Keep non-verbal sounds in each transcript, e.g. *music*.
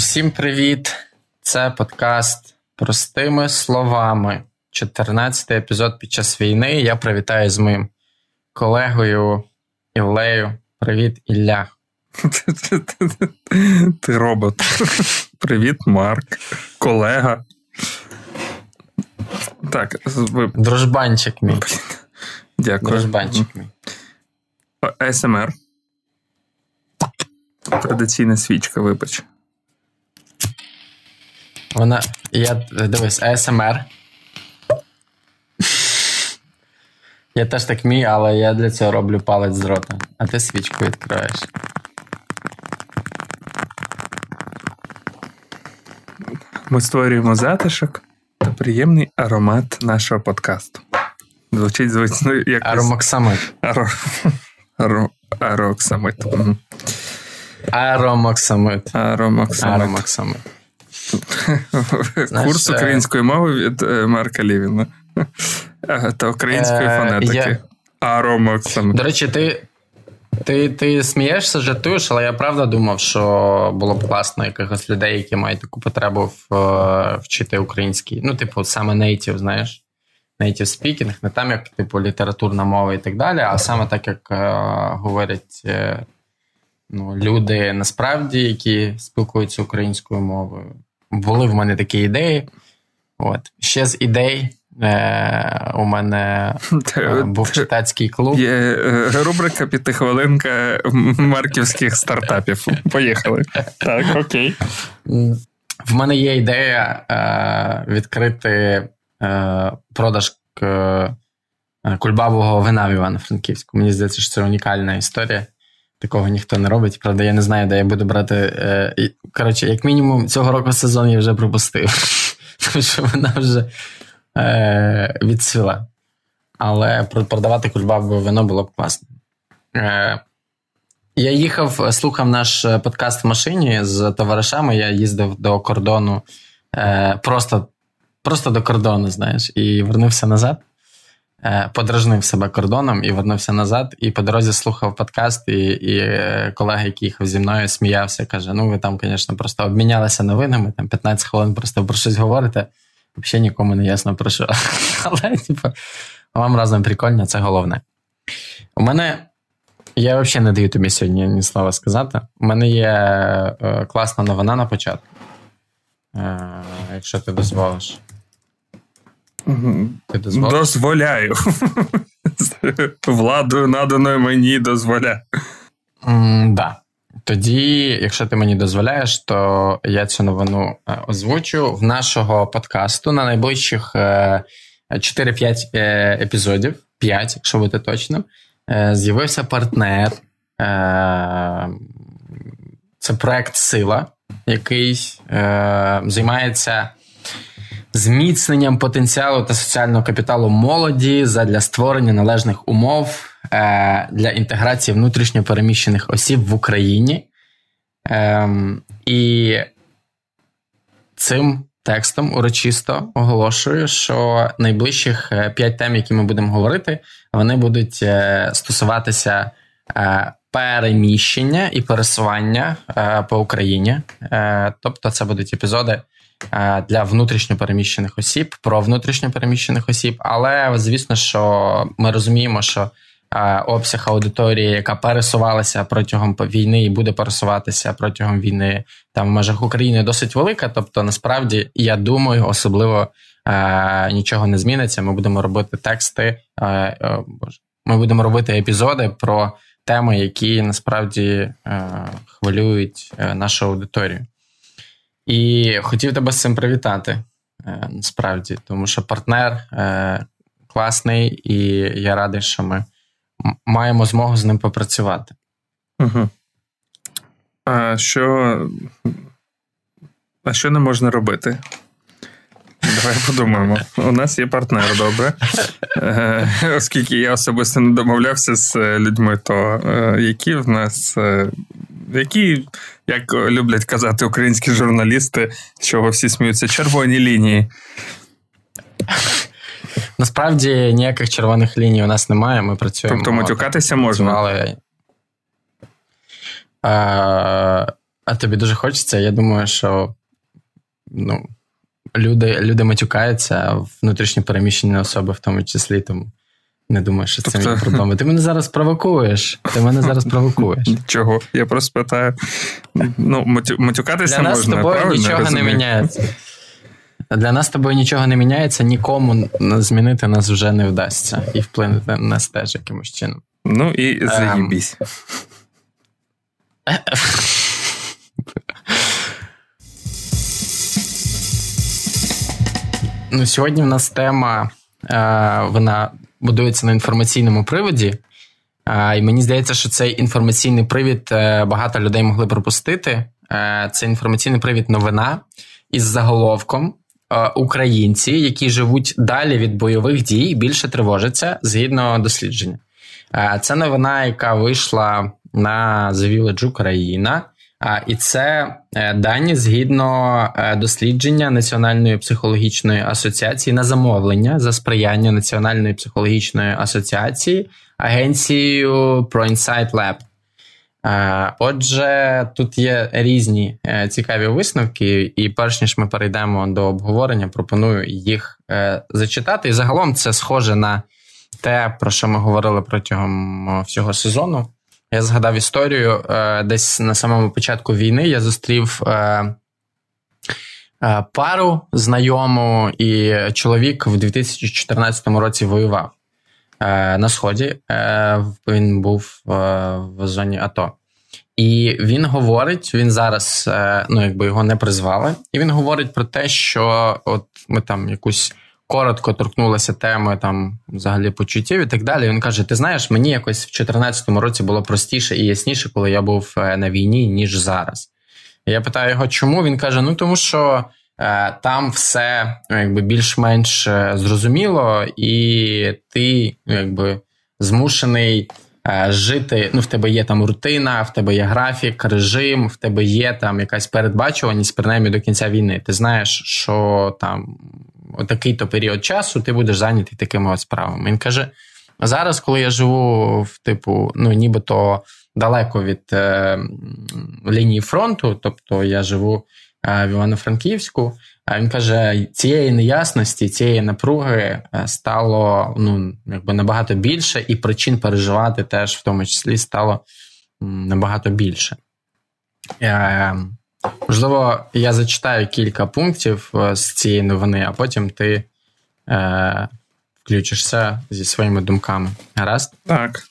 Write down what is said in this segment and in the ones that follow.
Усім привіт! Це подкаст простими словами. 14 епізод під час війни. Я привітаю з моїм колегою Іллею. Привіт, Ілля. *laughs* Ти робот. Привіт, Марк, колега. Так, ви... Дружбанчик мій. Дякую. Дружбанчик мій. СМР. Традиційна свічка, вибач. Вона. Я дивись, АСМР. Я теж так мій, але я для цього роблю палець з рота. А ти свічку відкриваєш. Ми створюємо затишок та приємний аромат нашого подкасту. Звучить звично як Аромоксамит. Аро... Аро... Ароксамит. Аромоксамит. Аромоксамит. Аромоксамит. Знаєш, Курс е, української мови від е, Марка Лівіна. *laughs* Та української Е, фонетики. я- Аромоксамит. До речі, ти, ти, ти смієшся, жартуєш, але я правда думав, що було б класно якихось людей, які мають таку потребу в, е, вчити український. Ну, типу, саме native, знаєш. Native speaking, не там як типу літературна мова і так далі, а саме так, як е, говорять е, ну, люди насправді, які спілкуються українською мовою. Були в мене такі ідеї. От. Ще з ідей е, у мене е, був читацький клуб. Є е, рубрика п'ятихвилинка марківських стартапів. Поїхали. Так, окей. В мене є ідея е, відкрити е, продаж е, вина в Івано-Франківську. Мені здається, що це унікальна історія. Такого ніхто не робить. Правда, я не знаю, де я буду брати. Е, коротше, як мінімум, цього року сезон я вже пропустив. *laughs* Тому що вона вже е, відсвіла. Але про- продавати кульбабове вино було б класно. Е, я їхав, слухав наш е, подкаст в машині з товаришами. Я їздив до кордону просто, просто до кордону, знаєш, і вернувся назад. Е, подражнив себе кордоном і вернувся назад. І по дорозі слухав подкаст, і, і е, колега, який їхав зі мною, сміявся, каже: Ну, ви там, звісно, просто обмінялися новинами, там 15 хвилин просто про щось говорите. Взагалі нікому не ясно про що. *laughs* Але, типу, вам разом прикольно, це головне. У мене я взагалі не даю тобі сьогодні ні слова сказати. У мене є е, класна новина на початку. Е, якщо ти дозволиш. Ти? Дозволяю. *laughs* Владою наданою мені дозволяю. М, да. Тоді, якщо ти мені дозволяєш, то я цю новину е, озвучу в нашого подкасту на найближчих е, 4-5 е, епізодів, 5, якщо бути точним, е, з'явився партнер. Е, Це проект Сила, який е, займається зміцненням потенціалу та соціального капіталу молоді задля створення належних умов е, для інтеграції внутрішньо переміщених осіб в Україні. Ем, і цим текстом урочисто оголошую, що найближчих е, п'ять тем, які ми будемо говорити, вони будуть е, стосуватися переміщення і пересування е, по Україні. Е, тобто, це будуть епізоди е, для внутрішньопереміщених осіб, про внутрішньопереміщених осіб. Але звісно, що ми розуміємо, що обсяг аудиторії, яка пересувалася протягом війни і буде пересуватися протягом війни там в межах України, досить велика. Тобто, насправді, я думаю, особливо нічого не зміниться. Ми будемо робити тексти. Ми будемо робити епізоди про теми, які насправді е, хвилюють е, нашу аудиторію. І хотів тебе з цим привітати, е, насправді, тому що партнер класний, і я радий, що ми маємо змогу з ним попрацювати. Угу. А що. А що не можна робити? Давай подумаємо. У нас є партнер, добре. Е, Оскільки я особисто не домовлявся з е, людьми, то е, які в нас, які, як люблять казати українські журналісти, з чого всі сміються, червоні лінії. Насправді ніяких червоних ліній у нас немає. Ми працюємо. Тобто матюкатися можна. працювали. Е, А тобі дуже хочеться. Я думаю, що ну, люди люди матюкаються, внутрішні переміщені особи, в тому числі, тому не думаю, що це тобто... проблема. Ти мене зараз провокуєш. Ти мене зараз провокуєш. *laughs* Чого? Я просто питаю. Ну, матюкатися Для нас можна, з тобою правильно? нічого не міняється. Для нас з тобою нічого не міняється, нікому змінити нас вже не вдасться і вплинути на нас теж якимось чином. Ну і заїбісь. *laughs* Ну, Сьогодні в нас тема, е, вона будується на інформаційному приводі. Е, і мені здається, що цей інформаційний привід е, багато людей могли пропустити. Це інформаційний привід новина із заголовком Українці, які живуть далі від бойових дій, більше тривожаться згідно дослідження. Це новина, яка вийшла на The Village Україна. І це е, дані згідно е, дослідження Національної психологічної асоціації на замовлення за сприяння Національної психологічної асоціації агенцією ProInsight Lab. Е, отже, тут є різні цікаві висновки, і перш ніж ми перейдемо до обговорення, пропоную їх зачитати. І загалом це схоже на те, про що ми говорили протягом всього сезону. Я згадав історію е, десь на самому початку війни я зустрів е, е, пару знайому, і чоловік в 2014 році воював на Сході. Він був в зоні АТО. І він говорить: він зараз, ну якби його не призвали, і він говорить про те, що от ми там якусь коротко торкнулася теми там взагалі почуттів і так далі. Він каже: Ти знаєш, мені якось в 2014 році було простіше і ясніше, коли я був е, на війні, ніж зараз. Я питаю його, чому? Він каже: Ну тому що е, там все ну, якби більш-менш е, зрозуміло, і ти ну, якби змушений. Жити, ну в тебе є там рутина, в тебе є графік, режим, в тебе є там якась передбачуваність, принаймні до кінця війни. Ти знаєш, що там такий-то період часу ти будеш зайнятий такими от справами. Він каже: зараз, коли я живу в типу, ну нібито далеко від е, лінії фронту, тобто я живу е, в Івано-Франківську. Він каже, цієї неясності, цієї напруги е, стало ну, якби набагато більше, і причин переживати теж в тому числі стало набагато більше. Е, Можливо, я зачитаю кілька пунктів е, з цієї новини, а потім ти е, включишся зі своїми думками. Гаразд? Так.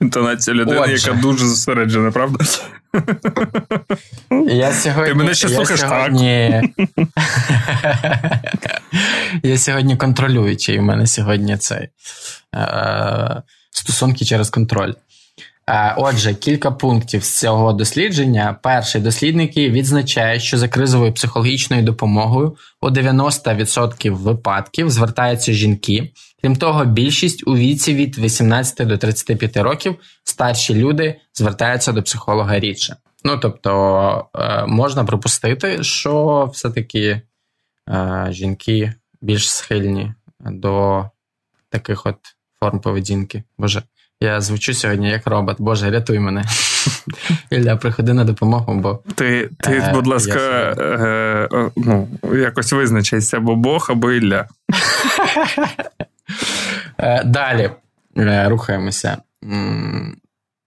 Інтонація людини, Отже. яка дуже зосереджена, правда? Я сьогодні, Ти мене ще слухаєш сьогодні... так. *laughs* Я сьогодні контролюючий. У мене сьогодні цей е, стосунки через контроль. Е, отже, кілька пунктів з цього дослідження. Перший дослідники відзначають, що за кризовою психологічною допомогою у 90% випадків звертаються жінки. Крім того, більшість у віці від 18 до 35 років старші люди звертаються до психолога рідше. Ну тобто е, можна припустити, що все-таки е, жінки більш схильні до таких от форм поведінки. Боже. Я звучу сьогодні як робот. Боже, рятуй мене. *laughs* Ілля, приходи на допомогу, бо. Ти, ти е, будь ласка, е, ну, якось визначайся, або Бог, або Ілля. *laughs* Е, далі е, рухаємося.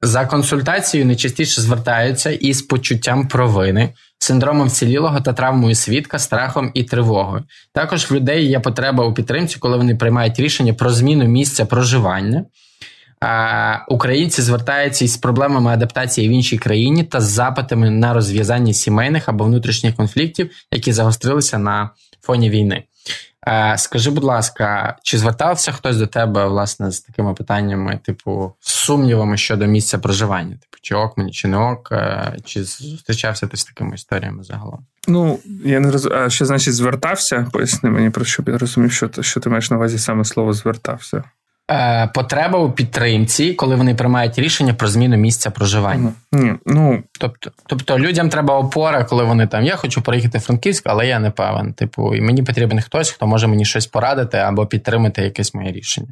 За консультацією найчастіше звертаються із почуттям провини, синдромом вцілілого та травмою свідка, страхом і тривогою. Також в людей є потреба у підтримці, коли вони приймають рішення про зміну місця проживання. Українці звертаються із проблемами адаптації в іншій країні та з запитами на розв'язання сімейних або внутрішніх конфліктів, які загострилися на фоні війни. Скажи, будь ласка, чи звертався хтось до тебе власне з такими питаннями, типу, з сумнівами щодо місця проживання? Типу, чи ок мені, чи не ок, чи зустрічався ти з такими історіями загалом? Ну я не розумію, а що значить звертався? Поясни мені про що я розумів, що що ти маєш на увазі саме слово звертався. Е, потреба у підтримці, коли вони приймають рішення про зміну місця проживання. Ні, ну тобто, тобто людям треба опора, коли вони там я хочу приїхати в Франківськ, але я не певен. Типу, і мені потрібен хтось, хто може мені щось порадити або підтримати якесь моє рішення.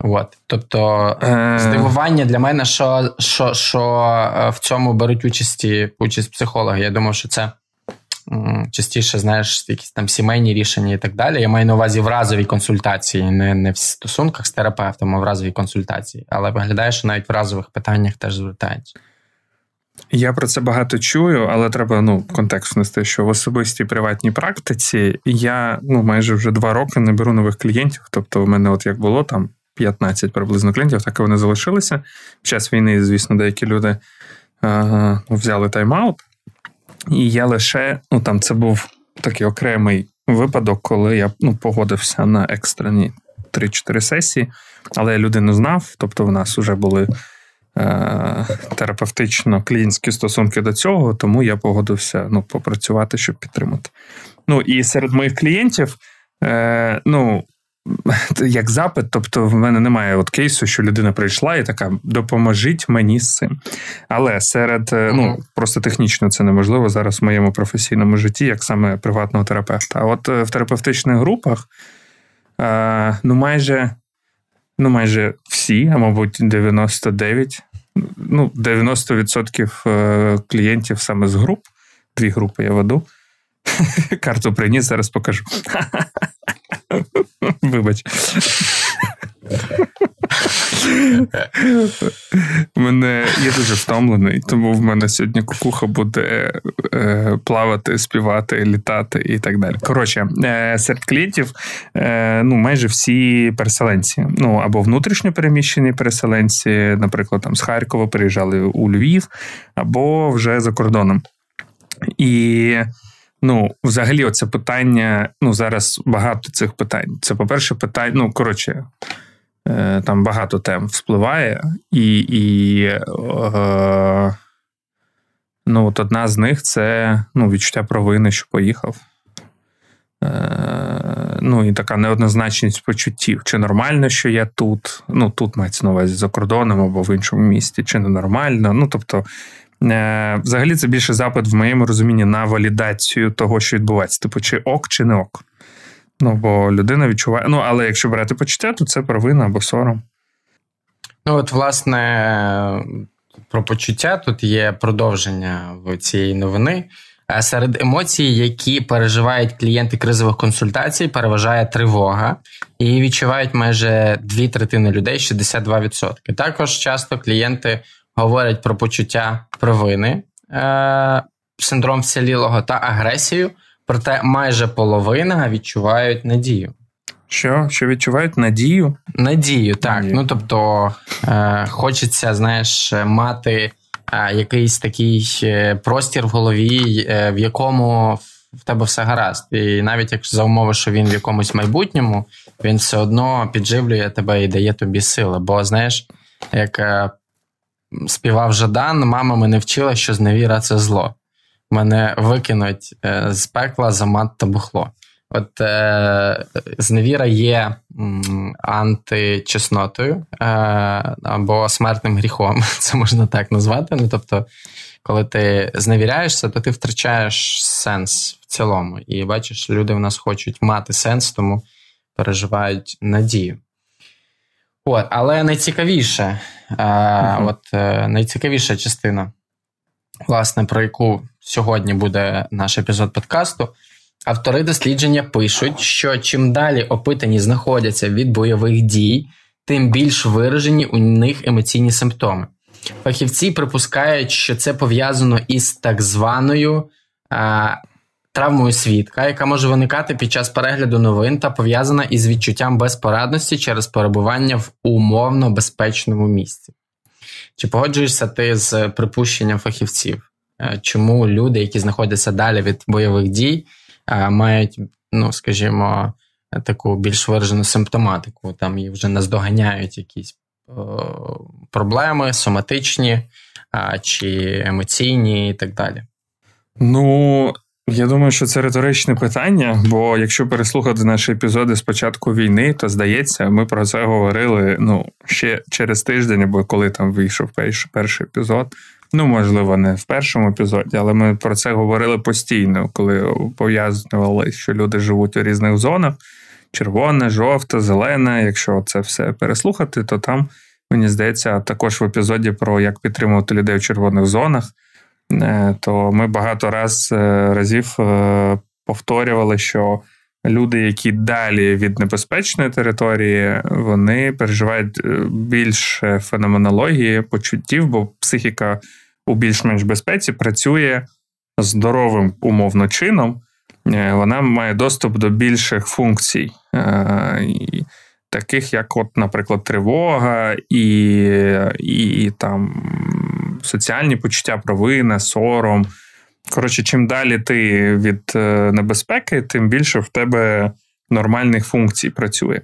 От. Тобто, Е. здивування для мене, що що, що е, в цьому беруть участі, участь психологи. Я думав, що це частіше, знаєш, якісь там сімейні рішення і так далі. Я маю на увазі в разовій консультації, не, не в стосунках з терапевтом, а в разовій консультації. Але виглядає, що навіть в разових питаннях теж звертаються. Я про це багато чую, але треба ну, контекст внести, що в особистій приватній практиці я ну, майже вже два роки не беру нових клієнтів. Тобто, в мене, от як було там 15 приблизно клієнтів, так і вони залишилися. В час війни, звісно, деякі люди е, взяли тайм-аут. І я лише, ну там це був такий окремий випадок, коли я ну, погодився на екстрені 3-4 сесії, але я людину знав, тобто в нас вже були е, терапевтично клієнтські стосунки до цього, тому я погодився ну, попрацювати, щоб підтримати. Ну і серед моїх клієнтів, е, ну. *laughs* Як запит, тобто в мене немає от кейсу, що людина прийшла і така допоможіть мені з цим. Але серед е, ну просто технічно це неможливо зараз в моєму професійному житті, як саме приватного терапевта. А от е, в терапевтичних групах е, ну майже ну майже всі, а мабуть, 99, ну 90% е, клієнтів саме з груп. Дві групи я веду. *laughs* Карту приніс, зараз покажу. *laughs* Вибач. Мене я дуже втомлений, тому в мене сьогодні кукуха буде е, плавати, співати, літати і так далі. Коротше, е, серед клієнтів е, ну, майже всі переселенці. Ну або внутрішньо переміщені переселенці, наприклад, там з Харкова приїжджали у Львів, або вже за кордоном. І Ну, взагалі, оце питання. Ну, зараз багато цих питань. Це, по-перше, питання. Ну, коротше, е, там багато тем вспливає, і і е, ну, от одна з них це ну, відчуття провини, що поїхав. Е, ну, і така неоднозначність почуттів. Чи нормально, що я тут? Ну, тут мається на увазі за кордоном або в іншому місті, чи не нормально. Ну, тобто. Е, Взагалі, це більше запит в моєму розумінні на валідацію того, що відбувається. Типу, чи ок, чи не ок. Ну, бо людина відчуває. Ну, але якщо брати почуття, то це провина або сором. Ну, от, власне, про почуття тут є продовження цієї новини. Е, Серед емоцій, які переживають клієнти кризових консультацій, переважає тривога, і відчувають майже дві третини людей 62%. Також часто клієнти говорять про почуття провини, е, синдром вцілілого та агресію, проте майже половина відчувають надію. Що? Що відчувають надію? Надію, так. Надію. Ну тобто е, хочеться, знаєш, мати е, якийсь такий е, простір в голові, е, в якому в тебе все гаразд. І навіть якщо за умови, що він в якомусь майбутньому, він все одно підживлює тебе і дає тобі сили. Бо знаєш, як е, співав Жадан, мама мене вчила, що зневіра це зло. Мене викинуть е, з пекла за мат та бухло. От е, зневіра є античеснотою е, або смертним гріхом, *laughs* це можна так назвати. Ну, тобто, коли ти зневіряєшся, то ти втрачаєш сенс в цілому. І бачиш, люди в нас хочуть мати сенс, тому переживають надію. От, але найцікавіше, е, от, е, найцікавіша частина, власне, про яку сьогодні буде наш епізод подкасту. Автори дослідження пишуть, що чим далі опитані знаходяться від бойових дій, тим більш виражені у них емоційні симптоми. Фахівці припускають, що це пов'язано із так званою а, травмою свідка, яка може виникати під час перегляду новин та пов'язана із відчуттям безпорадності через перебування в умовно безпечному місці. Чи погоджуєшся ти з припущенням фахівців? Е, Чому люди, які знаходяться далі від бойових дій, е, мають, ну скажімо, таку більш виражену симптоматику? Там їх вже наздоганяють якісь е, проблеми соматичні чи емоційні, і так далі. Ну, я думаю, що це риторичне питання, бо якщо переслухати наші епізоди з початку війни, то здається, ми про це говорили ну, ще через тиждень, або коли там вийшов перший, перший епізод. Ну, можливо, не в першому епізоді, але ми про це говорили постійно, коли пов'язували, що люди живуть у різних зонах. червона, жовта, зелена. Якщо це все переслухати, то там, мені здається, також в епізоді про як підтримувати людей у червоних зонах, то ми багато раз, е, разів повторювали, що люди, які далі від небезпечної території, вони переживають більше феноменології, почуттів, бо психіка у більш-менш безпеці працює здоровим умовно чином. Е, вона має доступ до більших функцій, е, таких як, от, наприклад, тривога і, і, і там соціальні почуття провини, сором. Коротше, чим далі ти від е, небезпеки, тим більше в тебе нормальних функцій працює.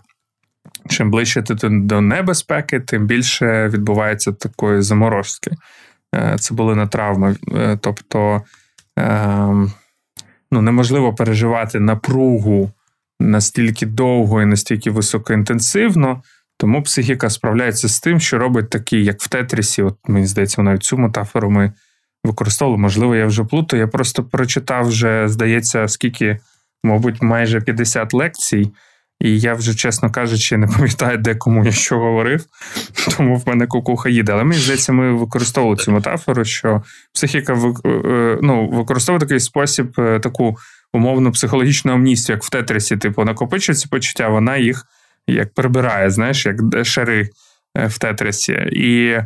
Чим ближче ти до небезпеки, тим більше відбувається такої заморозки. Це були на травми. Тобто. Ем, ну, неможливо переживати напругу настільки довго і настільки високоінтенсивно, тому психіка справляється з тим, що робить такий, як в Тетрісі. От мені здається, навіть цю метафору ми використовували. Можливо, я вже плутаю. Я просто прочитав вже, здається, скільки, мабуть, майже 50 лекцій. І я вже, чесно кажучи, не пам'ятаю, де кому я що говорив, *laughs* тому в мене кукуха їде. Але мені здається, ми використовували цю метафору, що психіка е, ну, використовує такий спосіб, е, таку умовну психологічну амністію, як в Тетрісі, типу, накопичується почуття, вона їх як прибирає, знаєш, як шари е, в Тетрісі. І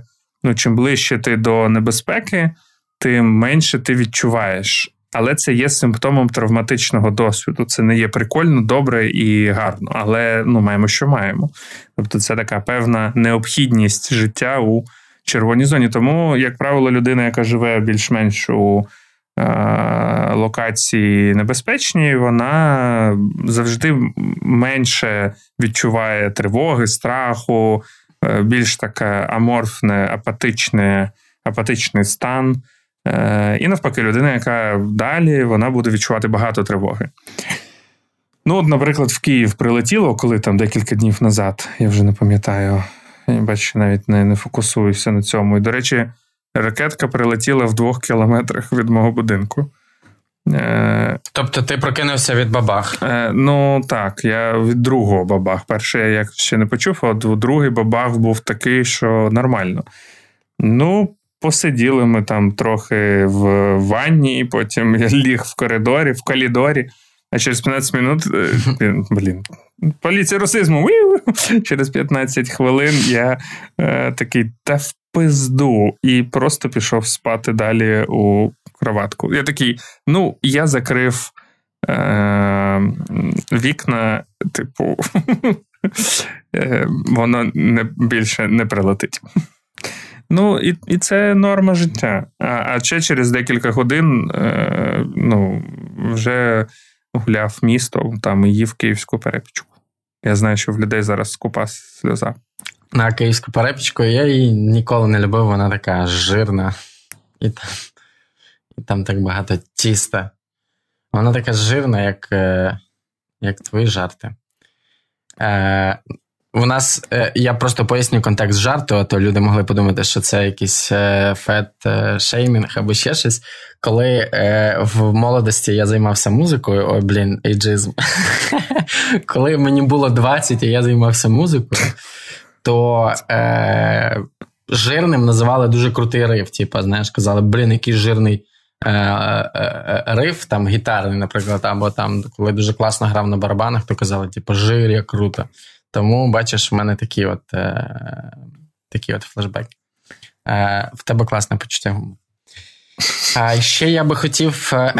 ну, чим ближче ти до небезпеки, тим менше ти відчуваєш. Але це є симптомом травматичного досвіду. Це не є прикольно, добре і гарно, але ну маємо, що маємо. Тобто, це така певна необхідність життя у червоній зоні. Тому, як правило, людина, яка живе більш-менш у локації небезпечній, вона завжди менше відчуває тривоги, страху, е- більш таке аморфне, апатичне, апатичний стан. Е, і навпаки, людина, яка далі вона буде відчувати багато тривоги. Ну, от, наприклад, в Київ прилетіло, коли там декілька днів назад, я вже не пам'ятаю, я бачу, навіть не, не фокусуюся на цьому. І, до речі, ракетка прилетіла в двох кілометрах від мого будинку. Е, тобто ти прокинувся від бабах? Е, ну так, я від другого бабах. Перший я ще не почув, а другий бабах був такий, що нормально. Ну, Посиділи ми там трохи в ванні, потім я *laughs* ліг в коридорі, в калідорі. А через 15 минут, е, блін, поліція расизму, через 15 хвилин я е, такий та в пизду, і просто пішов спати далі у кроватку. Я такий, ну, я закрив е, вікна, типу, *laughs* е, воно не, більше не прилетить. Ну, і і це норма життя. А а ще через декілька годин е, ну, вже гуляв місто там і їв київську перепічку. Я знаю, що в людей зараз скупа сльоза. На київську перепічку я її ніколи не любив, вона така жирна, і там і там так багато тіста. Вона така жирна, як е, як твої жарти. Е, у нас е, я просто поясню контекст жарту, а то люди могли подумати, що це якийсь е, фет е, шеймінг або ще щось. Коли в молодості я займався музикою, ой, блін, ейджизм. *laughs* Коли мені було 20 і я займався музикою, то е, жирним називали дуже крутий риф. Типа, знаєш, казали, блін, який жирний. Риф, там гітарний, наприклад, або там, коли дуже класно грав на барабанах, то казали, типу, жир, як круто. Тому, бачиш, в мене такі от е, такі от флешбеки. Е, В тебе класне почуття гумору. А ще я би хотів. Е,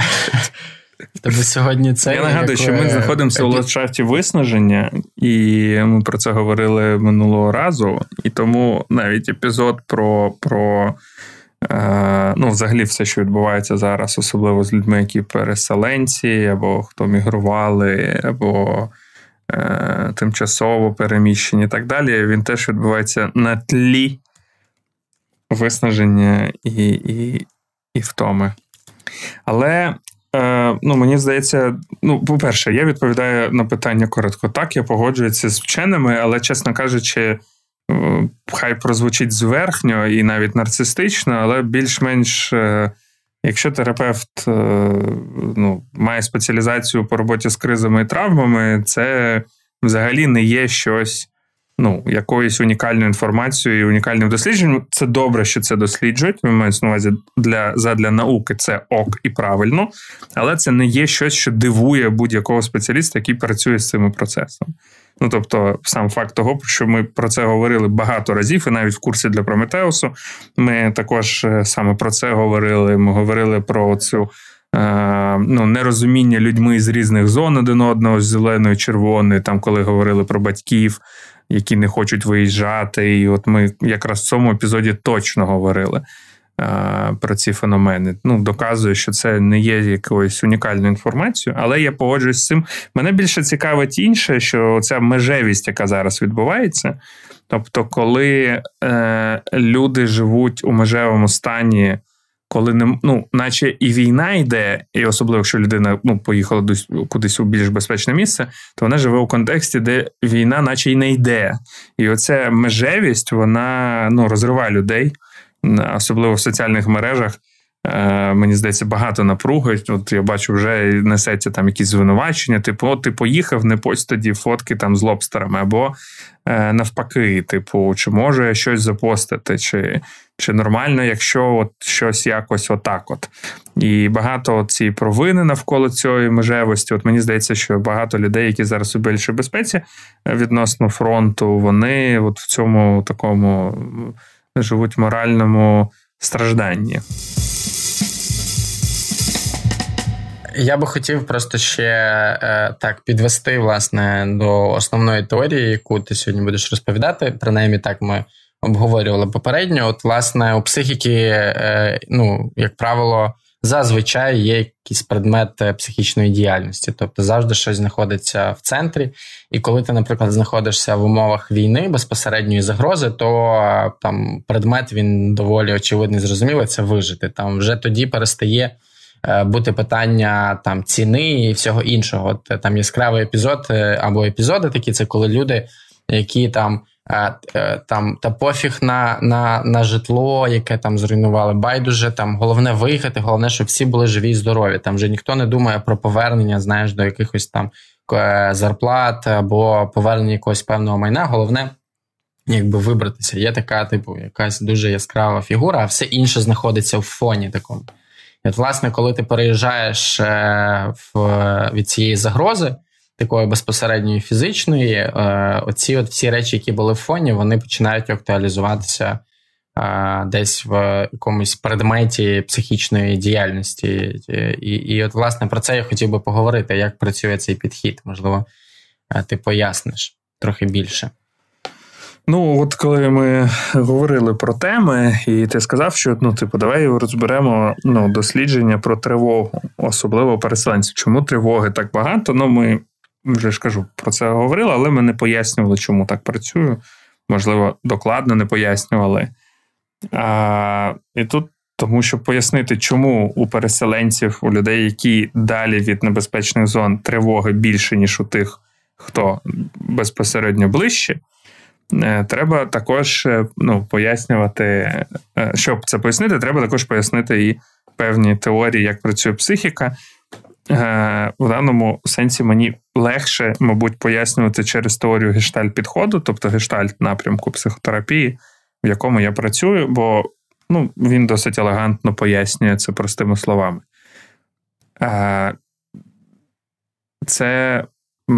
тебе сьогодні це. Я нагадую, як... що ми знаходимося у ландшафті виснаження, і ми про це говорили минулого разу. І тому навіть епізод про. про е, Ну, взагалі, все, що відбувається зараз, особливо з людьми, які переселенці, або хто мігрували, або Е, тимчасово переміщені і так далі, він теж відбувається на тлі виснаження і і, і втоми. Але е, ну, мені здається, ну, по-перше, я відповідаю на питання коротко. Так, я погоджуюся з вченими, але, чесно кажучи, е, хай прозвучить зверхньо і навіть нарцистично, але більш-менш. Якщо терапевт е, ну, має спеціалізацію по роботі з кризами і травмами, це взагалі не є щось ну, якоюсь унікальною інформацією і унікальним дослідженням. Це добре, що це досліджують. Ми маємо на увазі для задля науки це ок і правильно, але це не є щось, що дивує будь-якого спеціаліста, який працює з цими процесами. Ну, тобто, сам факт того, що ми про це говорили багато разів, і навіть в курсі для Прометеусу ми також е, саме про це говорили. Ми говорили про цю е, ну, нерозуміння людьми з різних зон один одного, з зеленої, червоної, там, коли говорили про батьків, які не хочуть виїжджати. І от ми якраз в цьому епізоді точно говорили про ці феномени. Ну, доказує, що це не є якоюсь унікальною інформацією, але я погоджуюсь з цим. Мене більше цікавить інше, що ця межевість, яка зараз відбувається. Тобто, коли е, люди живуть у межевому стані коли не ну, наче і війна йде, і особливо, якщо людина ну, поїхала десь кудись у більш безпечне місце, то вона живе у контексті, де війна, наче й не йде. І оця межевість вона ну, розриває людей, особливо в соціальних мережах. Е, мені здається, багато напруги. От я бачу, вже несеться там якісь звинувачення. Типу, от ти поїхав, не пость тоді фотки там з лобстерами, або е, навпаки, типу, чи можу я щось запостити, чи чи нормально, якщо от щось якось отак. от. І багато ці провини навколо цієї межевості. От мені здається, що багато людей, які зараз у більшій безпеці е, відносно фронту, вони от в цьому такому живуть в моральному стражданні. Я би хотів просто ще е, так підвести власне до основної теорії, яку ти сьогодні будеш розповідати. Принаймні, так ми обговорювали попередньо. От, власне, у психіки, е, ну, як правило, зазвичай є якийсь предмет е, психічної діяльності, тобто завжди щось знаходиться в центрі. І коли ти, наприклад, знаходишся в умовах війни безпосередньої загрози, то е, там предмет він доволі очевидний, зрозумілий, це вижити. Там вже тоді перестає. Бути питання там ціни і всього іншого. От там яскравий епізод або епізоди такі, це коли люди, які там Е, там та пофіг на на, на житло, яке там зруйнували. Байдуже там головне виїхати, головне, щоб всі були живі і здорові. Там вже ніхто не думає про повернення, знаєш, до якихось там е, зарплат або повернення якогось певного майна. Головне. Якби вибратися, є така, типу, якась дуже яскрава фігура, а все інше знаходиться в фоні такому. От, власне, коли ти переїжджаєш е, в, від цієї загрози, такої безпосередньої фізичної, е, оці от всі речі, які були в фоні, вони починають актуалізуватися е, десь в якомусь предметі психічної діяльності. І, і от, власне, про це я хотів би поговорити, як працює цей підхід. Можливо, е, ти поясниш трохи більше. Ну, от коли ми говорили про теми, і ти сказав, що ну, типу, давай розберемо ну, дослідження про тривогу, особливо переселенців. Чому тривоги так багато? Ну, ми вже ж кажу, про це говорили, але ми не пояснювали, чому так працюю. Можливо, докладно не пояснювали. А, І тут тому, щоб пояснити, чому у переселенців, у людей, які далі від небезпечних зон тривоги більше, ніж у тих, хто безпосередньо ближче, е, треба також е, ну, пояснювати, е, щоб це пояснити, треба також пояснити і певні теорії, як працює психіка. В даному сенсі мені легше, мабуть, пояснювати через теорію гештальт підходу, тобто гештальт напрямку психотерапії, в якому я працюю, бо ну, він досить елегантно пояснює це простими словами. Е, це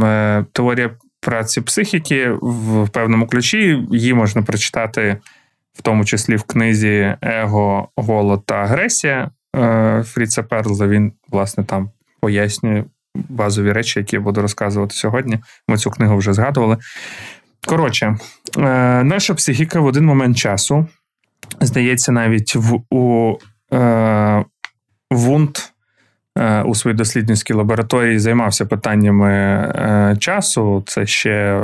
е, теорія праці психіки в певному ключі. Її можна прочитати в тому числі в книзі Его, голод та агресія Фріца Перлза. Він, власне, там пояснює базові речі, які я буду розказувати сьогодні. Ми цю книгу вже згадували. Коротше, е, наша психіка в один момент часу, здається, навіть в у е, Вунт е, у своїй дослідницькій лабораторії займався питаннями е, часу. Це ще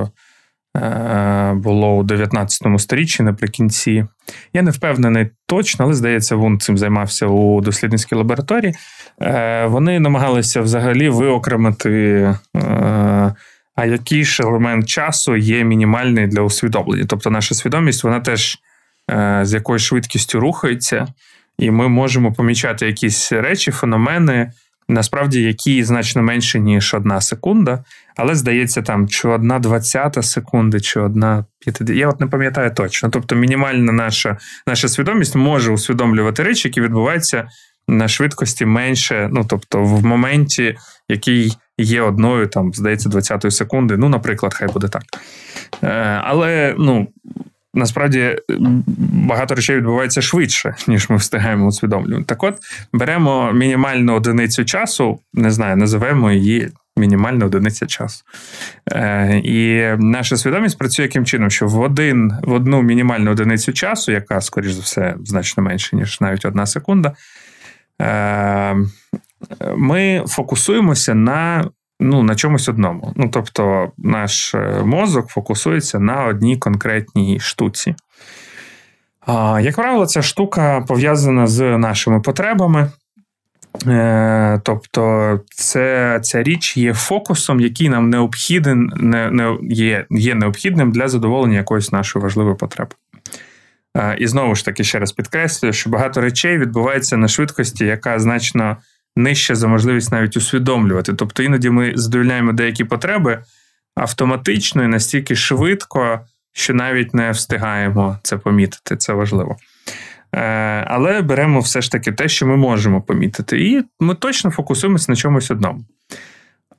було у 19 сторіччі наприкінці. Я не впевнений точно, але здається, він цим займався у дослідницькій лабораторії. Е, вони намагалися взагалі виокремити, е, а який ж елемент часу є мінімальний для усвідомлення. Тобто, наша свідомість вона теж з якоюсь швидкістю рухається, і ми можемо помічати якісь речі, феномени. Насправді які значно менше, ніж одна секунда, але здається, там чи одна двадцята секунди, чи одна п'ятидесята. Я от не пам'ятаю точно. Тобто, мінімальна наша наша свідомість може усвідомлювати речі, які відбуваються на швидкості менше, ну тобто, в моменті, який є одною, там, здається, 20 секунди. Ну, наприклад, хай буде так. Е, Але ну. Насправді багато речей відбувається швидше, ніж ми встигаємо усвідомлювати. Так от беремо мінімальну одиницю часу, не знаю, називаємо її мінімальна одиниця часу. Е, І наша свідомість працює яким чином, що в один, в одну мінімальну одиницю часу, яка, скоріш за все, значно менше, ніж навіть одна секунда, е, ми фокусуємося на ну, на чомусь одному. Ну, Тобто, наш е, мозок фокусується на одній конкретній штуці. Як правило, ця штука пов'язана з нашими потребами. Е, тобто, це, ця річ є фокусом, який нам необхіден, не, не, є є необхідним для задоволення якоїсь нашої важливої потреби. Е, і знову ж таки, ще раз підкреслюю, що багато речей відбувається на швидкості, яка значно нижче за можливість навіть усвідомлювати. Тобто іноді ми задовольняємо деякі потреби автоматично і настільки швидко, що навіть не встигаємо це помітити. Це важливо. Е, але беремо все ж таки те, що ми можемо помітити, і ми точно фокусуємося на чомусь одному.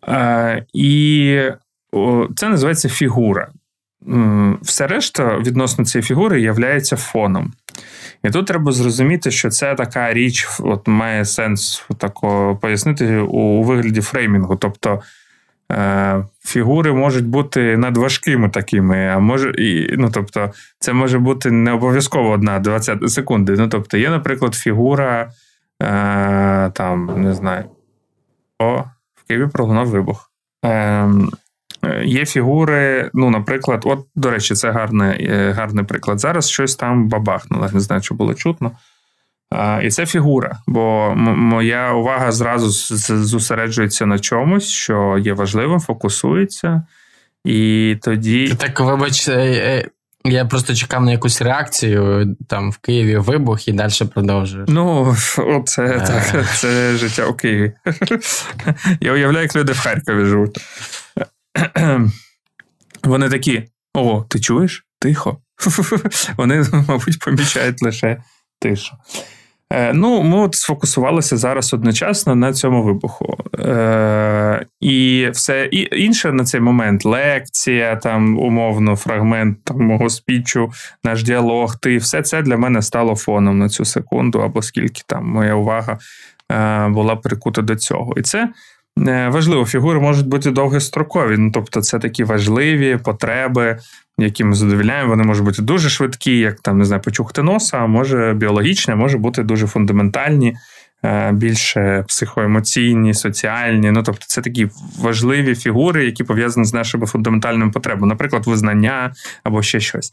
Е, і це називається фігура. Все решта відносно цієї фігури є фоном. І тут треба зрозуміти, що це така річ, от має сенс тако пояснити у вигляді фреймінгу. Тобто е, фігури можуть бути надважкими такими, а може, і, ну, тобто, це може бути не обов'язково одна 20 секунди. Ну, тобто, є, наприклад, фігура, е, там, не знаю, о, в Києві пролунав вибух. Е, є фігури, ну, наприклад, от, до речі, це гарний, е, гарний приклад. Зараз щось там бабахнуло, не знаю, чи було чутно. І це фігура, бо моя увага зразу зосереджується на чомусь, що є важливим, фокусується. І тоді. Так, вибач, е, я просто чекав на якусь реакцію там в Києві вибух і далі продовжую. Ну, *laughs* оце так, це життя у Києві. *laughs* Я уявляю, як люди в Харкові живуть. *clears throat* Вони такі: о, ти чуєш? Тихо. *laughs* Вони, мабуть, помічають лише тишу. Е, ну, ми от сфокусувалися зараз одночасно на цьому вибуху. Е, І все і інше на цей момент лекція, там, умовно, фрагмент там, мого спічу, наш діалог, ти все це для мене стало фоном на цю секунду, або скільки там моя увага е, була прикута до цього. І це важливо, фігури можуть бути довгострокові. Ну, тобто, це такі важливі потреби, які ми задовільняємо. Вони можуть бути дуже швидкі, як там не знаю, почухти носа, а може біологічні, а може бути дуже фундаментальні, е, більше психоемоційні, соціальні. Ну, тобто, це такі важливі фігури, які пов'язані з нашими фундаментальними потребами, наприклад, визнання або ще щось.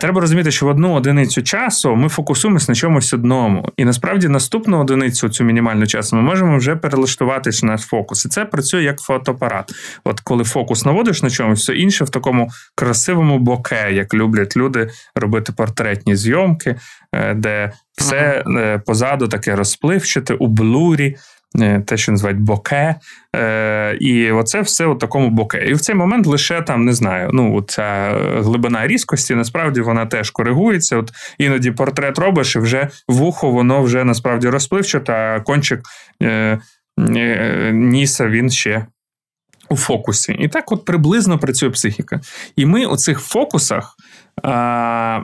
Треба розуміти, що в одну одиницю часу ми фокусуємося на чомусь одному. І насправді наступну одиницю, цю мінімальну часу, ми можемо вже перелаштуватися на фокус. І це працює як фотоапарат. От коли фокус наводиш на чомусь, все інше в такому красивому боке, як люблять люди робити портретні зйомки, е, де все ага. позаду таке розпливчате у блурі. Е, те, що називають боке. Е, І оце все у такому боке. І в цей момент лише там не знаю. Ну, ця глибина різкості насправді вона теж коригується. От іноді портрет робиш, і вже вухо, воно вже насправді розпливче, а кончик е, е, ніса він ще. У фокусі. І так от приблизно працює психіка. І ми у цих фокусах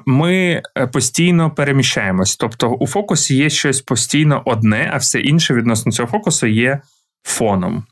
ми е, постійно переміщаємось. Тобто у фокусі є щось постійно одне, а все інше відносно цього фокусу є фоном.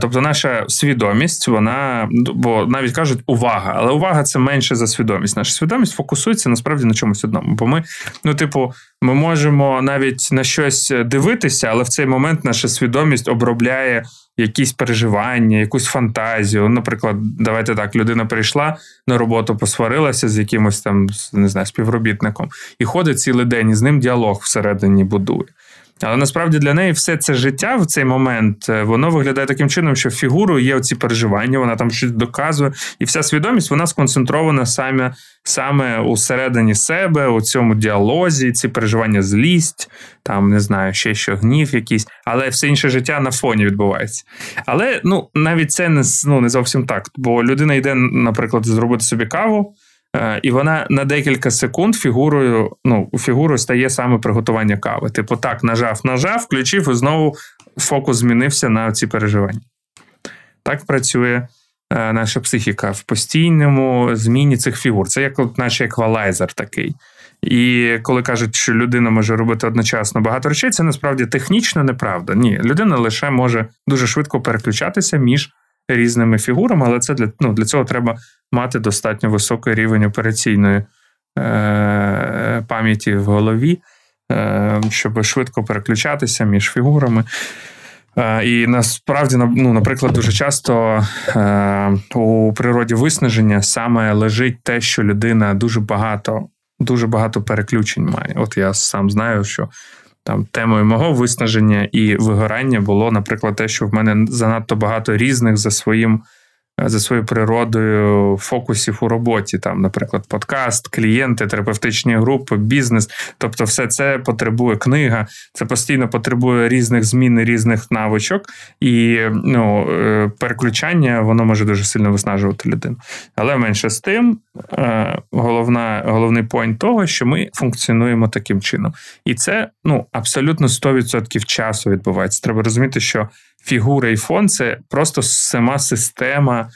Тобто, наша свідомість, вона, бо навіть кажуть, увага, але увага це менше за свідомість. Наша свідомість фокусується насправді на чомусь одному. Бо ми, ну, типу, ми можемо навіть на щось дивитися, але в цей момент наша свідомість обробляє якісь переживання, якусь фантазію. Наприклад, давайте так, людина прийшла на роботу, посварилася з якимось там не знаю, співробітником і ходить цілий день і з ним діалог всередині будує. Але насправді для неї все це життя в цей момент е, воно виглядає таким чином, що фігурою є оці переживання, вона там щось доказує, і вся свідомість вона сконцентрована саме саме усередині себе, у цьому діалозі, ці переживання, злість, там не знаю, ще що гнів якийсь, але все інше життя на фоні відбувається. Але ну навіть це не ну, не зовсім так. Бо людина йде, наприклад, зробити собі каву. Е, і вона на декілька секунд фігурою ну, фігурою стає саме приготування кави. Типу, так, нажав, нажав, включив, і знову фокус змінився на ці переживання. Так працює е, наша психіка в постійному зміні цих фігур. Це як наче еквалайзер такий. І коли кажуть, що людина може робити одночасно багато речей, це насправді технічно неправда. Ні, людина лише може дуже швидко переключатися між різними фігурами, але це для ну, для цього треба мати достатньо високий рівень операційної е, пам'яті в голові, е, щоб швидко переключатися між фігурами. Е, і насправді, ну, наприклад, дуже часто е, у природі виснаження саме лежить те, що людина дуже багато. Дуже багато переключень має. От я сам знаю, що там темою мого виснаження і вигорання було, наприклад, те, що в мене занадто багато різних за своїм за своєю природою фокусів у роботі. Там, наприклад, подкаст, клієнти, терапевтичні групи, бізнес. Тобто, все це потребує книга, це постійно потребує різних змін, різних навичок, і ну, е, переключання воно може дуже сильно виснажувати людину. Але менше з тим, е, головна, головний поінт того, що ми функціонуємо таким чином. І це ну, абсолютно 100% часу відбувається. Треба розуміти, що фігура і фон це просто сама система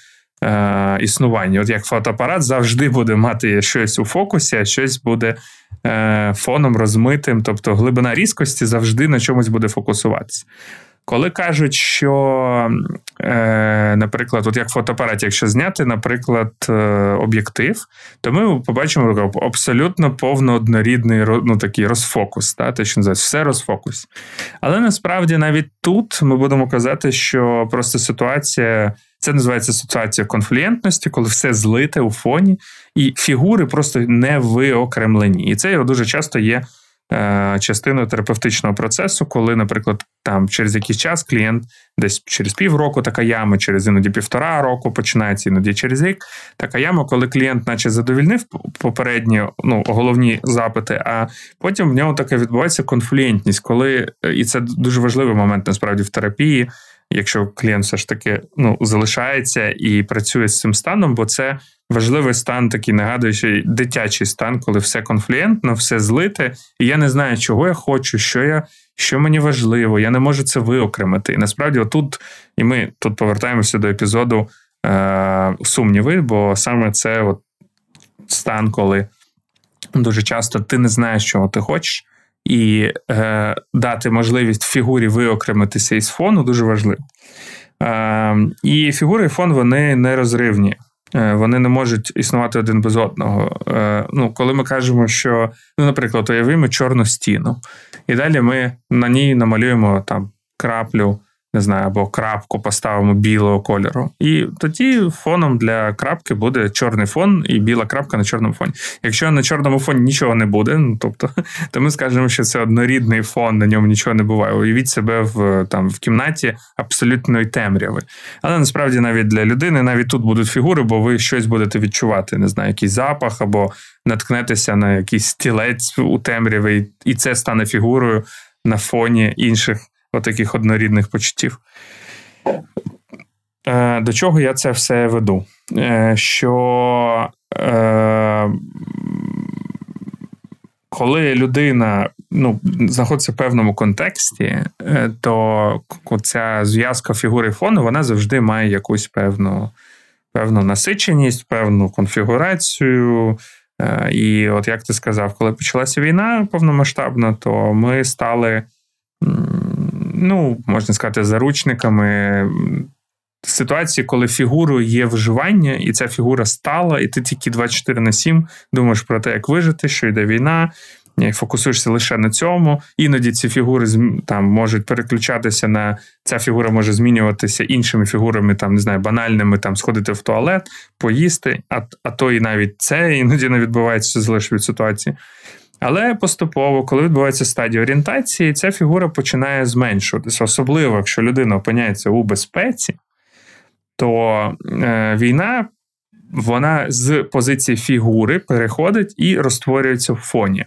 е, існування. От як фотоапарат завжди буде мати щось у фокусі, а щось буде е, фоном розмитим, тобто глибина різкості завжди на чомусь буде фокусуватися. Коли кажуть, що, е, наприклад, от як в фотоапараті, якщо зняти, наприклад, е, об'єктив, то ми побачимо абсолютно повно однорідний ну, такий розфокус, та, те, що називається, все розфокус. Але насправді навіть тут ми будемо казати, що просто ситуація. Це називається ситуація конфлієнтності, коли все злите у фоні, і фігури просто не виокремлені. І це його дуже часто є частиною терапевтичного процесу, коли, наприклад, там через якийсь час клієнт десь через півроку така яма, через іноді півтора року починається, іноді через рік. Така яма, коли клієнт, наче задовільнив попередні ну, головні запити, а потім в нього таке відбувається конфлюєнтність, коли і це дуже важливий момент насправді в терапії. Якщо клієнт все ж таки ну, залишається і працює з цим станом, бо це важливий стан, такий нагадуючий дитячий стан, коли все конфлієнтно, все злите, і я не знаю, чого я хочу, що я. Що мені важливо, я не можу це виокремити. І насправді, отут, і ми тут повертаємося до епізоду е, сумніви, бо саме це от стан, коли дуже часто ти не знаєш, чого ти хочеш, і е, дати можливість фігурі виокремитися із фону дуже важливо. Е, І фігури і фон вони нерозривні. Е, вони не можуть існувати один без одного. Е, ну, Коли ми кажемо, що, ну, наприклад, уявимо чорну стіну, і далі ми на ній намалюємо там краплю не знаю, або крапку поставимо білого кольору. І тоді фоном для крапки буде чорний фон і біла крапка на чорному фоні. Якщо на чорному фоні нічого не буде, ну тобто, *laughs* то ми скажемо, що це однорідний фон, на ньому нічого не буває. Уявіть себе в там в кімнаті абсолютної темряви. Але насправді навіть для людини навіть тут будуть фігури, бо ви щось будете відчувати, не знаю, якийсь запах або наткнетеся на якийсь стілець у темряві, і це стане фігурою на фоні інших отаких однорідних почуттів. Е, до чого я це все веду? Е, що е, коли людина ну, знаходиться в певному контексті, то ця зв'язка фігури фону вона завжди має якусь певну певну насиченість, певну конфігурацію. І от як ти сказав, коли почалася війна повномасштабна, то ми стали ну, можна сказати, заручниками ситуації, коли фігурою є виживання, і ця фігура стала, і ти тільки 24 на 7 думаєш про те, як вижити, що йде війна. Фокусуєшся лише на цьому. Іноді ці фігури там можуть переключатися на ця фігура може змінюватися іншими фігурами, там не знаю, банальними, там сходити в туалет, поїсти, а а то і навіть це іноді не відбувається залежить від ситуації. Але поступово, коли відбувається стадія орієнтації, ця фігура починає зменшуватися. Особливо, якщо людина опиняється у безпеці, то е, війна вона з позиції фігури переходить і розтворюється в фоні.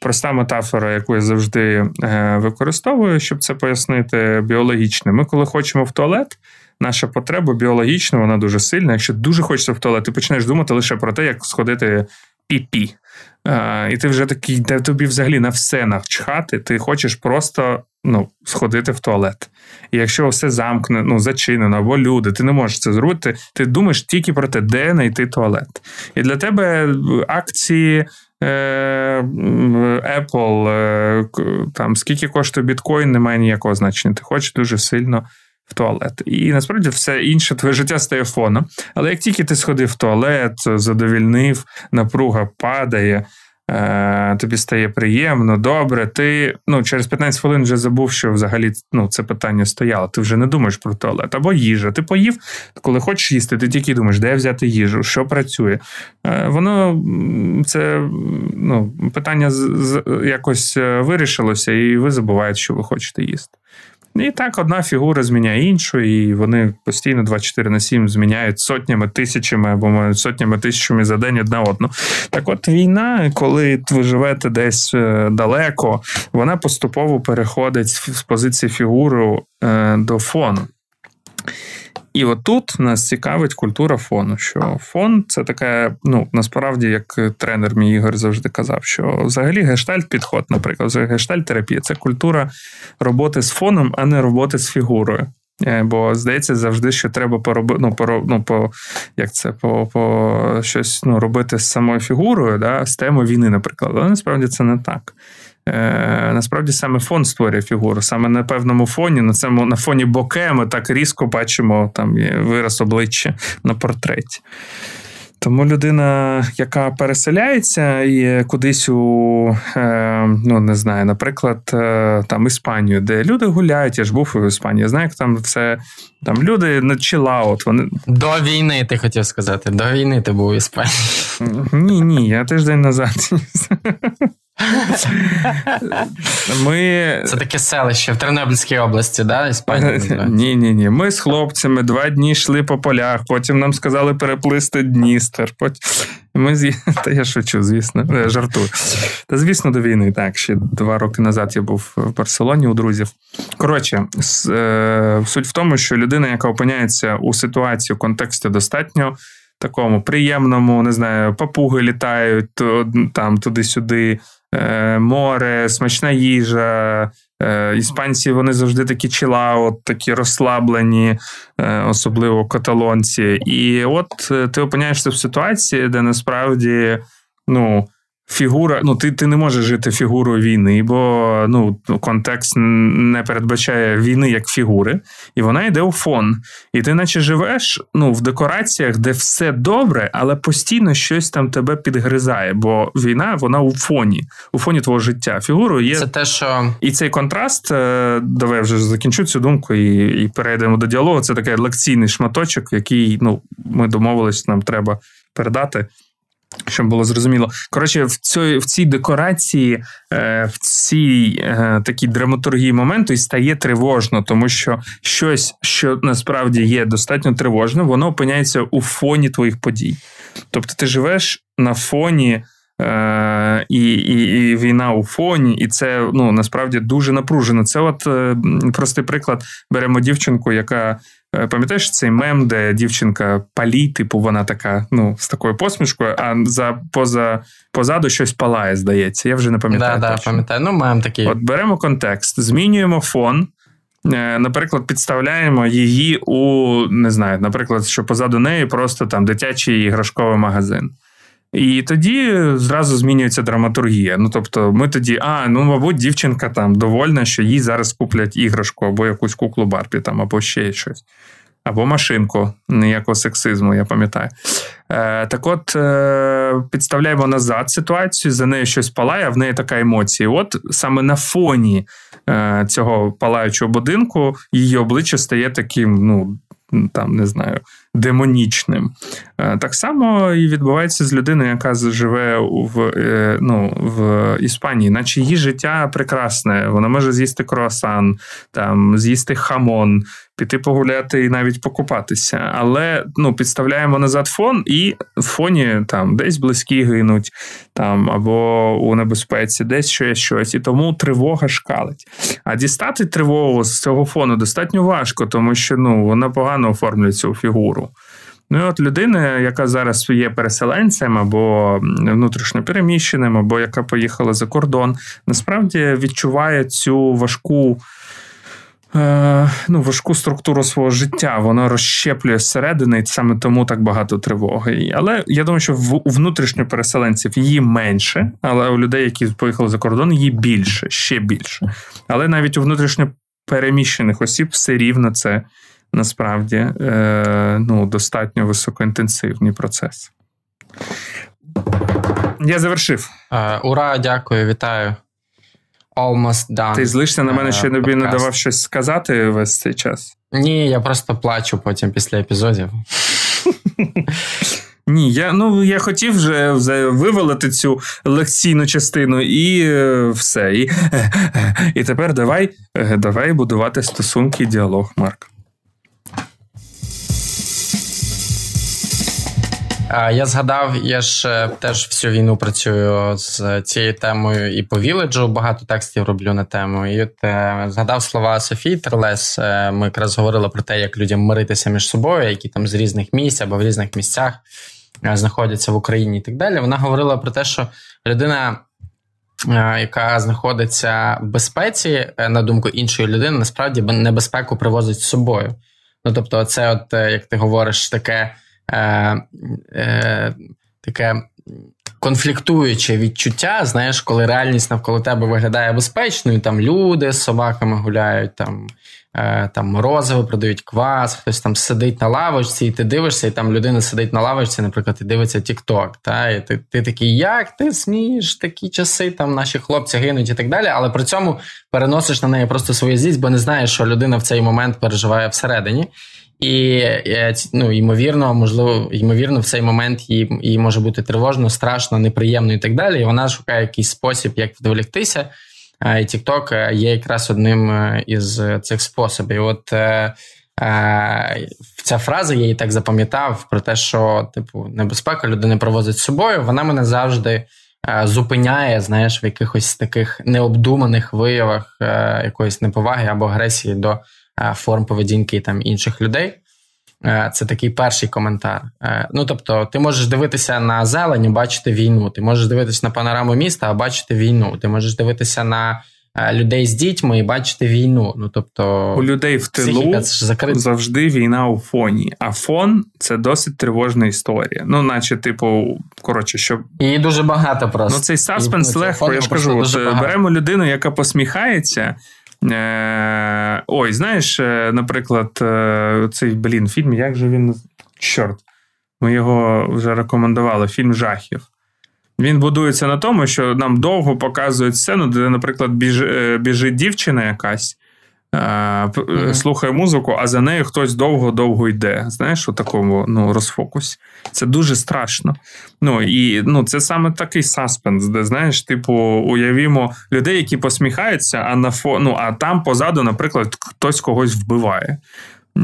Проста метафора, яку я завжди е, використовую, щоб це пояснити, біологічне. Ми, коли хочемо в туалет, наша потреба біологічна, вона дуже сильна. Якщо дуже хочеться в туалет, ти почнеш думати лише про те, як сходити пі-пі. Е, і ти вже такий, де тобі взагалі на все навчхати, ти хочеш просто ну, сходити в туалет. І якщо все замкне, ну, зачинено, або люди, ти не можеш це зробити, ти думаєш тільки про те, де знайти туалет. І для тебе акції. Е, Apple, е, там скільки коштує біткоін, немає ніякого значення. Ти хочеш дуже сильно в туалет. І насправді все інше твоє життя стає фоном. Але як тільки ти сходив в туалет, задовільнив, напруга падає, е, тобі стає приємно, добре, ти ну, через 15 хвилин вже забув, що взагалі ну, це питання стояло. Ти вже не думаєш про туалет. Або їжа. Ти поїв, коли хочеш їсти, ти тільки думаєш, де взяти їжу, що працює. Е, воно це ну, питання якось е, вирішилося, і ви забуваєте, що ви хочете їсти. І так одна фігура зміняє іншу, і вони постійно 24 на 7 зміняють сотнями, тисячами або сотнями тисячами за день одна одну. Так от війна, коли ви живете десь е, далеко, вона поступово переходить з позиції фігури е, до фону. І отут нас цікавить культура фону. Що фон це таке, ну насправді, як тренер мій Ігор завжди казав, що взагалі гештальт підход, наприклад, гештальт терапія це культура роботи з фоном, а не роботи з фігурою. Е, бо здається, завжди, що треба поробити, ну, по, ну, по як це, по, по щось ну, робити з самою фігурою, да, з темою війни, наприклад. Але насправді це не так. Е, Насправді саме фон створює фігуру. Саме на певному фоні, на цьому на фоні боке ми так різко бачимо там вираз обличчя на портреті. Тому людина, яка переселяється і кудись у е, ну не знаю, наприклад, е, там Іспанію, де люди гуляють, я ж був у Іспанії. Я знаю, як там все там люди на чилаут. Вони до війни ти хотів сказати. До війни ти був у Іспанії. Ні, ні, я тиждень назад. Ми... Це таке селище в Тернопільській області, да? Іспанія? Ні, ні, ні. Ми з хлопцями два дні йшли по полях, потім нам сказали переплисти Дністер. Потім... Ми з... *laughs* Та я шучу, звісно, я жартую. Та звісно, до війни. Так, ще два роки назад я був в Барселоні у друзів. Коротше, е, суть в тому, що людина, яка опиняється у ситуації в контексті достатньо такому приємному, не знаю, папуги літають там туди-сюди. Е, море, смачна їжа. Е, іспанці вони завжди такі чилаут, такі розслаблені, е, особливо каталонці. І от ти опиняєшся в ситуації, де насправді ну, фігура, ну ти ти не можеш жити фігурою війни, бо ну, контекст не передбачає війни як фігури, і вона йде у фон. І ти, наче живеш ну, в декораціях, де все добре, але постійно щось там тебе підгризає. Бо війна, вона у фоні, у фоні твого життя. Фігурою є це те, що і цей контраст. Е, давай вже закінчу цю думку і і перейдемо до діалогу. Це такий лекційний шматочок, який ну, ми домовились, нам треба передати. Щоб було зрозуміло. Коротше, в цій в цій декорації, е, в цій е, такій драматургії моменту і стає тривожно, тому що щось, що насправді є достатньо тривожним, воно опиняється у фоні твоїх подій. Тобто ти живеш на фоні. Е, і і, і війна у фоні, і це ну насправді дуже напружено. Це, от простий приклад, беремо дівчинку, яка пам'ятаєш цей мем, де дівчинка палі, типу, вона така, ну, з такою посмішкою, а за поза позаду щось палає, здається. Я вже не пам'ятаю. Да, да, пам'ятаю. Ну, мем такий. От беремо контекст, змінюємо фон. Е, наприклад, підставляємо її у не знаю, наприклад, що позаду неї просто там дитячий іграшковий магазин. І тоді зразу змінюється драматургія. Ну тобто, ми тоді, а ну мабуть, дівчинка там довольна, що їй зараз куплять іграшку або якусь куклу Барбі, там, або ще щось. Або машинку, ніякого сексизму, я пам'ятаю. Е, Так от е, підставляємо назад ситуацію, за нею щось палає, а в неї така емоція. От саме на фоні е, цього палаючого будинку її обличчя стає таким, ну там не знаю, демонічним. Е, так само і відбувається з людиною, яка живе в е, ну, в Іспанії, наче її життя прекрасне. Вона може з'їсти круасан, там з'їсти хамон, піти погуляти і навіть покупатися. Але ну, підставляємо назад фон, і в фоні там десь близькі гинуть, там або у небезпеці, десь щось щось. І тому тривога шкалить. А дістати тривогу з цього фону достатньо важко, тому що ну, вона погано оформлює цю фігуру. Ну і от людина, яка зараз є переселенцем або внутрішньопереміщеним, або яка поїхала за кордон, насправді відчуває цю важку. Е, ну, важку структуру свого життя, воно розщеплює зсередини, і саме тому так багато тривоги. Але я думаю, що у внутрішньо переселенців її менше, але у людей, які поїхали за кордон, її більше, ще більше. Але навіть у внутрішньо переміщених осіб все рівно це насправді е, ну, достатньо високоінтенсивний процес. Я завершив. Е, ура, дякую, вітаю. Almost done. Ти злишся на мене, що я тобі не давав щось сказати весь цей час? Ні, я просто плачу потім після епізодів. *laughs* Ні, я ну я хотів вже вивалити цю лекційну частину і е, все. І і тепер давай, е, давай будувати стосунки і діалог, Марк. Я згадав, я ж е, теж всю війну працюю з цією темою і по Віледжу багато текстів роблю на тему. І от е, згадав слова Софії Терлес. Е, ми якраз говорили про те, як людям миритися між собою, які там з різних місць або в різних місцях знаходяться в Україні і так далі. Вона говорила про те, що людина. Яка знаходиться в безпеці, на думку іншої людини, насправді небезпеку привозить з собою. Ну тобто, це, от як ти говориш, таке е, е, таке конфліктуюче відчуття, знаєш, коли реальність навколо тебе виглядає безпечною, там люди з собаками гуляють, там е, там морозиво продають квас, хтось там сидить на лавочці, і ти дивишся, і там людина сидить на лавочці, наприклад, і дивиться TikTok, та, і ти ти такий, як ти смієш, такі часи, там наші хлопці гинуть і так далі, але при цьому переносиш на неї просто свою злість, бо не знаєш, що людина в цей момент переживає всередині. І ну, ймовірно, можливо, ймовірно, в цей момент їй, їй може бути тривожно, страшно, неприємно і так далі. І вона шукає якийсь спосіб, як відволіктися. І TikTok е, є якраз одним е, із цих способів. От е, е, ця фраза я її так запам'ятав про те, що типу небезпека людини провозить з собою. Вона мене завжди е, зупиняє, знаєш, в якихось таких необдуманих виявах е, якоїсь неповаги або агресії до. Е, форм поведінки там інших людей. Е, це такий перший коментар. Е, ну тобто, ти можеш дивитися на зелень, бачити війну. Ти можеш дивитися на панораму міста, а бачити війну. Ти можеш дивитися на людей з дітьми і бачити війну. Ну тобто у людей в тилу завжди війна у фоні. А фон це досить тривожна історія. Ну, наче, типу, коротше, що і дуже багато просто. Ну цей саспенс легко. Я ж кажу, беремо людину, яка посміхається. Е, Ой, знаєш, е, наприклад, е, цей блін, фільм, як же він. Чорт, ми його вже рекомендували, фільм жахів. Він будується на тому, що нам довго показують сцену, де, наприклад, біж, біжить дівчина якась, mm-hmm. слухає музику, а за нею хтось довго-довго йде. Знаєш, у такому ну, розфокусі. Це дуже страшно. Ну і ну, це саме такий саспенс, де знаєш, типу, уявімо людей, які посміхаються, а на фо... ну, а там позаду, наприклад, хтось когось вбиває.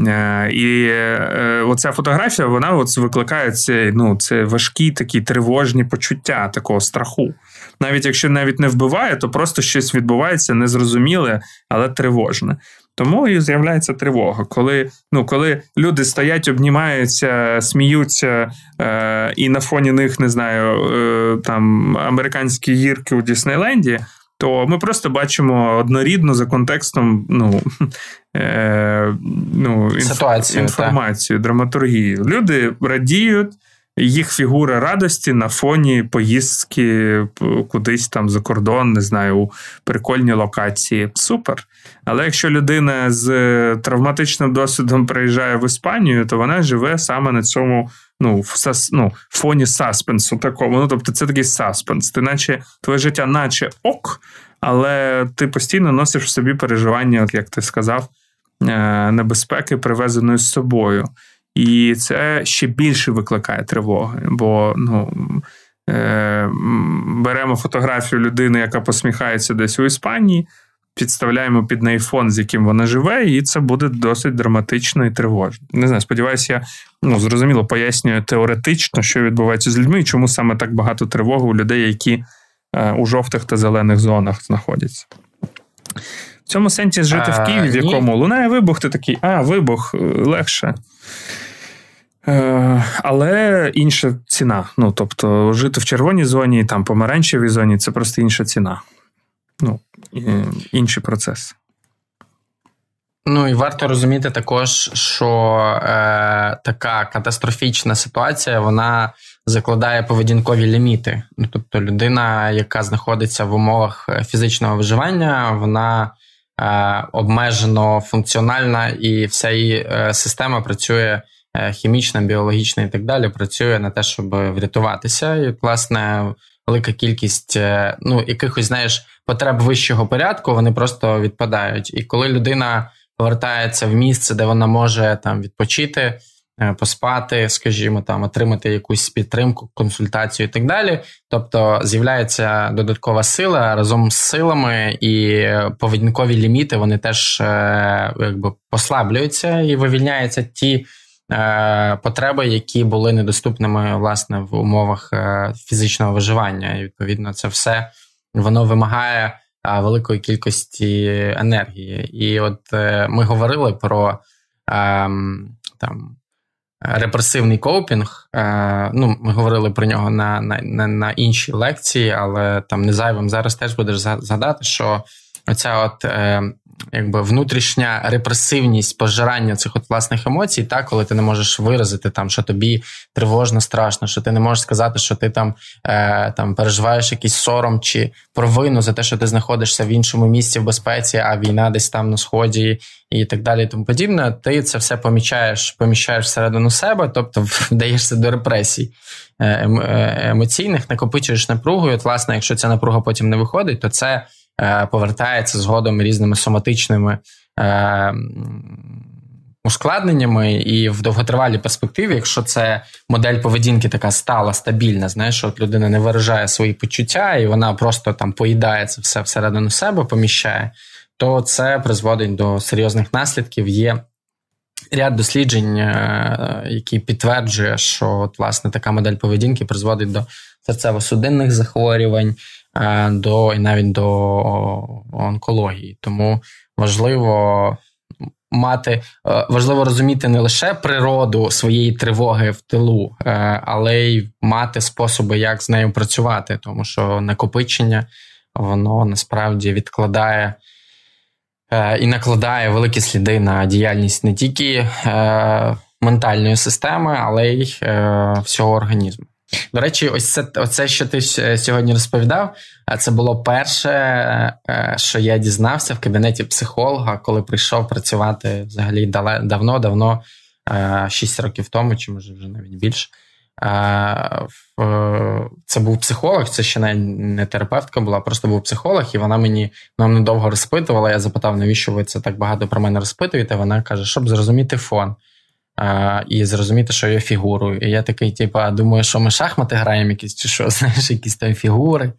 Е, і е, оця фотографія вона от викликає це, ну, це важкі такі тривожні почуття такого страху. Навіть якщо навіть не вбиває, то просто щось відбувається незрозуміле, але тривожне. Тому і з'являється тривога, коли ну, коли люди стоять, обнімаються, сміються, е, і на фоні них не знаю, е, там американські гірки у Діснейленді, то ми просто бачимо однорідну за контекстом ну, *laughs* е, ну, інф, інформацію, так. драматургію. Люди радіють. Їх фігура радості на фоні поїздки кудись там за кордон, не знаю, у прикольні локації. Супер. Але якщо людина з травматичним досвідом приїжджає в Іспанію, то вона живе саме на цьому ну, в сас, ну, фоні саспенсу такому. Ну, тобто це такий саспенс. Ти наче твоє життя, наче ок, але ти постійно носиш в собі переживання, як ти сказав, е, небезпеки, привезеної з собою. І це ще більше викликає тривоги. Бо ну, е, беремо фотографію людини, яка посміхається десь у Іспанії, підставляємо під неї фон, з яким вона живе, і це буде досить драматично і тривожно. Не знаю, сподіваюся, я ну, зрозуміло пояснюю теоретично, що відбувається з людьми, і чому саме так багато тривоги у людей, які е, у жовтих та зелених зонах знаходяться. В цьому сенсі жити в Києві, в якому лунає вибух, ти такий, а, вибух е, легше. Е, але інша ціна. Ну, тобто, жити в червоній зоні, там помаранчевій зоні це просто інша ціна. Ну, інший процес. Ну і варто розуміти також, що е, така катастрофічна ситуація вона закладає поведінкові ліміти. Ну, Тобто, людина, яка знаходиться в умовах фізичного виживання, вона е, обмежено функціональна, і вся її е, система працює е, хімічна, біологічна і так далі. Працює на те, щоб врятуватися. І, власне, велика кількість е, ну, якихось, знаєш, потреб вищого порядку, вони просто відпадають. І коли людина повертається в місце, де вона може там відпочити, е, поспати, скажімо, там отримати якусь підтримку, консультацію і так далі. Тобто з'являється додаткова сила разом з силами, і поведінкові ліміти вони теж е, якби послаблюються і вивільняються ті. Е, потреби, які були недоступними власне в умовах е, фізичного виживання. І відповідно, це все воно вимагає е, великої кількості енергії. І от ми говорили про ем, там. Репресивний коупінг, ну ми говорили про нього на на, на, іншій лекції, але там не зайвим зараз теж будеш згадати, що оця от якби внутрішня репресивність пожирання цих от власних емоцій, так, коли ти не можеш виразити там, що тобі тривожно, страшно, що ти не можеш сказати, що ти там е, там переживаєш якийсь сором чи провину за те, що ти знаходишся в іншому місці в безпеці, а війна десь там на сході і так далі, і тому подібне. Ти це все помічаєш, поміщаєш всередину себе, тобто *laughs* вдаєшся до репресій е, е, емоційних, накопичуєш напругу. і от, власне, якщо ця напруга потім не виходить, то це. Е, повертається згодом різними соматичними е, ускладненнями, і в довготривалій перспективі, якщо це модель поведінки така стала, стабільна, знаєш, що от людина не виражає свої почуття, і вона просто там поїдає це все всередину себе, поміщає, то це призводить до серйозних наслідків. Є ряд досліджень, е, які підтверджує, що от, власне така модель поведінки призводить до серцево-судинних захворювань. Е, до і навіть до онкології. Тому важливо мати, е, важливо розуміти не лише природу своєї тривоги в тилу, е, але й мати способи, як з нею працювати, тому що накопичення воно насправді відкладає. І накладає великі сліди на діяльність не тільки ментальної системи, але й всього організму. До речі, ось це оце, що ти сьогодні розповідав. це було перше, е, що я дізнався в кабінеті психолога, коли прийшов працювати взагалі давно-давно, 6 е, років тому, чи може вже навіть більше. Це був психолог, це ще не терапевтка була, просто був психолог, і вона мені вона мене довго розпитувала. Я запитав, навіщо ви це так багато про мене розпитуєте? Вона каже, щоб зрозуміти фон а, і зрозуміти, що я фігурою. І я такий, типу, думаю, що ми шахмати граємо якісь, чи що, *laughs* знаєш, якісь там фігури,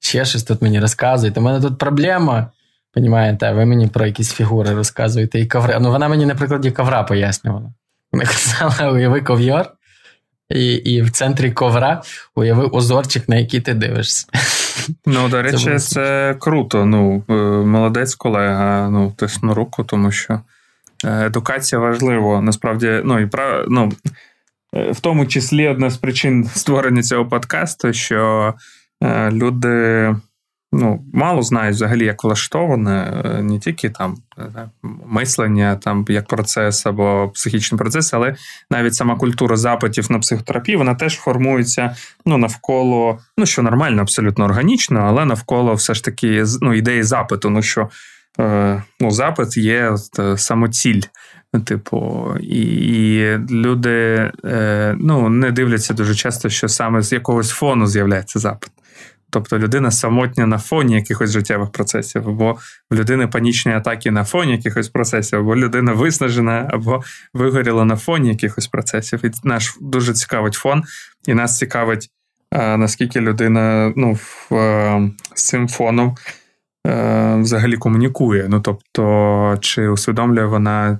ще щось тут мені розказуєте. У мене тут проблема. Понімаєте, ви мені про якісь фігури розказуєте і коври. Ну, вона мені на прикладі ковра пояснювала. Вона казала, уяви ков'йор, і і в центрі ковра уяви узорчик, на який ти дивишся. *laughs* Ну, до речі, це, це круто. Ну, е, Молодець колега, ну, тисну руку, тому що едукація важлива. Насправді, ну і ну, е, в тому числі одна з причин створення цього подкасту, що е, люди ну, мало знають взагалі, як влаштоване, не тільки там мислення, там як процес або психічний процес, але навіть сама культура запитів на психотерапію, вона теж формується ну, навколо, ну що нормально, абсолютно органічно, але навколо все ж таки ну, ідеї запиту. Ну що Е, ну, запит є е, самоціль. Типу, і, і люди е, ну, не дивляться дуже часто, що саме з якогось фону з'являється запит. Тобто людина самотня на фоні якихось життєвих процесів, або в людини панічні атаки на фоні якихось процесів, або людина виснажена, або вигоріла на фоні якихось процесів. І наш дуже цікавить фон, і нас цікавить, наскільки людина ну, в, з цим фоном взагалі комунікує. Ну тобто, чи усвідомлює вона,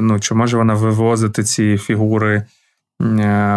ну, чи може вона вивозити ці фігури,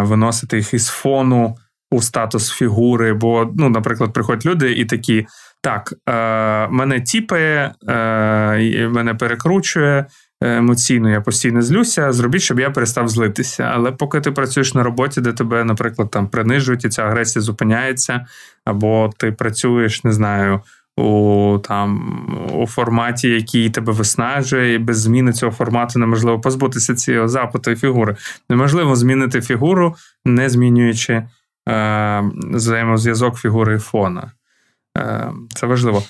виносити їх із фону у статус фігури. Бо, ну, наприклад, приходять люди і такі: так, е, мене тіпає, е, мене перекручує. Емоційно я постійно злюся, зробіть, щоб я перестав злитися. Але поки ти працюєш на роботі, де тебе, наприклад, там принижують, і ця агресія зупиняється, або ти працюєш, не знаю, у там у форматі, який тебе виснажує, і без зміни цього формату неможливо позбутися цього запиту і фігури. Неможливо змінити фігуру, не змінюючи Е, взаємозв'язок фігури і фона. Е, це важливо.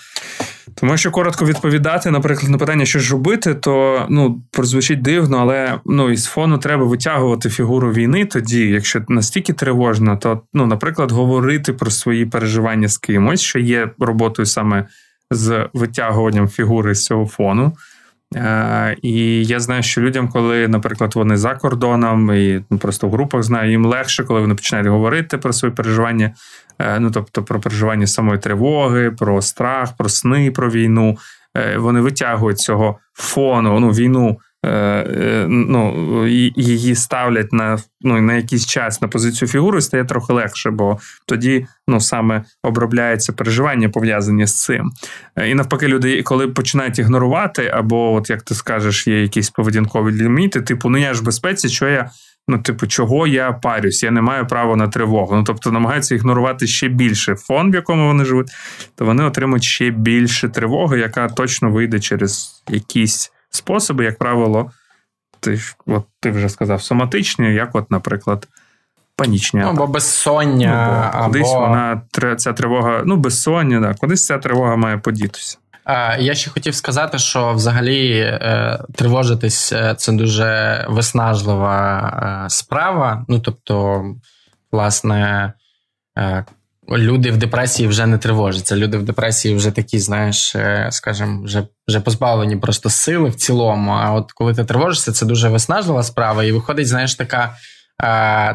Тому що коротко відповідати, наприклад, на питання, що ж робити, то ну, прозвучить дивно, але ну, із фону треба витягувати фігуру війни тоді, якщо настільки тривожно, то, ну, наприклад, говорити про свої переживання з кимось, що є роботою саме з витягуванням фігури з цього фону. Е, і я знаю, що людям, коли, наприклад, вони за кордоном і ну, просто в групах знаю, їм легше, коли вони починають говорити про свої переживання, ну тобто про переживання самої тривоги, про страх, про сни, про війну. Е, вони витягують цього фону, ну, війну Е, е, ну, її ставлять на ну, на якийсь час на позицію фігури, стає трохи легше, бо тоді ну, саме обробляється переживання пов'язані з цим. Е, і навпаки, люди, коли починають ігнорувати, або, от як ти скажеш, є якісь поведінкові ліміти, типу, ну я ж в безпеці, що я. Ну, типу, чого я парюсь, я не маю права на тривогу. Ну, тобто намагаються ігнорувати ще більше фон, в якому вони живуть, то вони отримують ще більше тривоги, яка точно вийде через якісь способи, як правило, ти от ти вже сказав, соматичні, як, от, наприклад, панічні. Ну, або безсоння. Ну, Кудись або... вона ця тривога, ну, безсоння, да, кудись ця тривога має подітися. Я ще хотів сказати, що взагалі е, тривожитись е, це дуже виснажлива е, справа. Ну, тобто, власне, люди в депресії вже не тривожаться. Люди в депресії вже такі, знаєш, скажімо, вже вже позбавлені просто сили в цілому. А от коли ти тривожишся, це дуже виснажлива справа, і виходить, знаєш, така.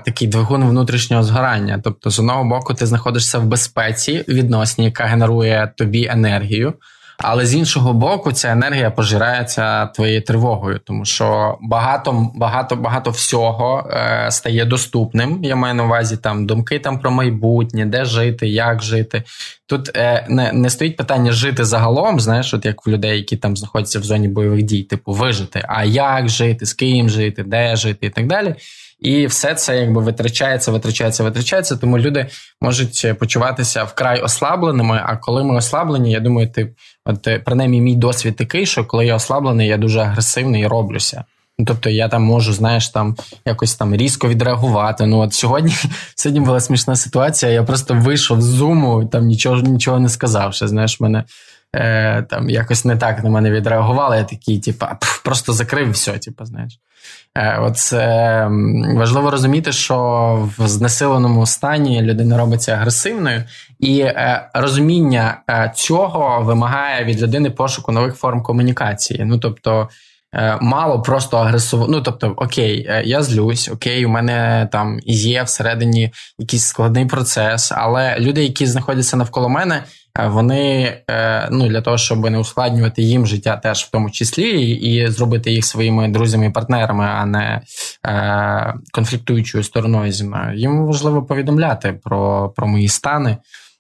Такий двигун внутрішнього згорання. Тобто, з одного боку, ти знаходишся в безпеці відносні, яка генерує тобі енергію. Але з іншого боку, ця енергія пожирається твоєю тривогою, тому що багато багато багато всього е, стає доступним. Я маю на увазі там думки там про майбутнє, де жити, як жити. Тут е, не не стоїть питання жити загалом, знаєш, от як в людей, які там знаходяться в зоні бойових дій, типу вижити, а як жити, з ким жити, де жити і так далі. І все це якби витрачається, витрачається, витрачається. Тому люди можуть почуватися вкрай ослабленими. А коли ми ослаблені, я думаю, ти от принаймні мій досвід такий, що коли я ослаблений, я дуже агресивний і роблюся. Ну, тобто я там можу, знаєш, там якось там різко відреагувати. Ну от сьогодні *laughs* сьогодні була смішна ситуація. Я просто вийшов з зуму, там нічого нічого не сказав. Що, знаєш, мене е, там якось не так на мене відреагували. Я такий, типа, просто закрив все, типу, знаєш. Е, от важливо розуміти, що в знесиленому стані людина робиться агресивною, і е, розуміння е, цього вимагає від людини пошуку нових форм комунікації. Ну тобто. Мало просто агресово. Ну, тобто, окей, я злюсь, окей, у мене там є всередині якийсь складний процес, але люди, які знаходяться навколо мене, Е, вони е, ну для того, щоб не ускладнювати їм життя, теж в тому числі, і зробити їх своїми друзями і партнерами, а не е, конфліктуючою стороною зі мною. Їм важливо повідомляти про, про мої стани.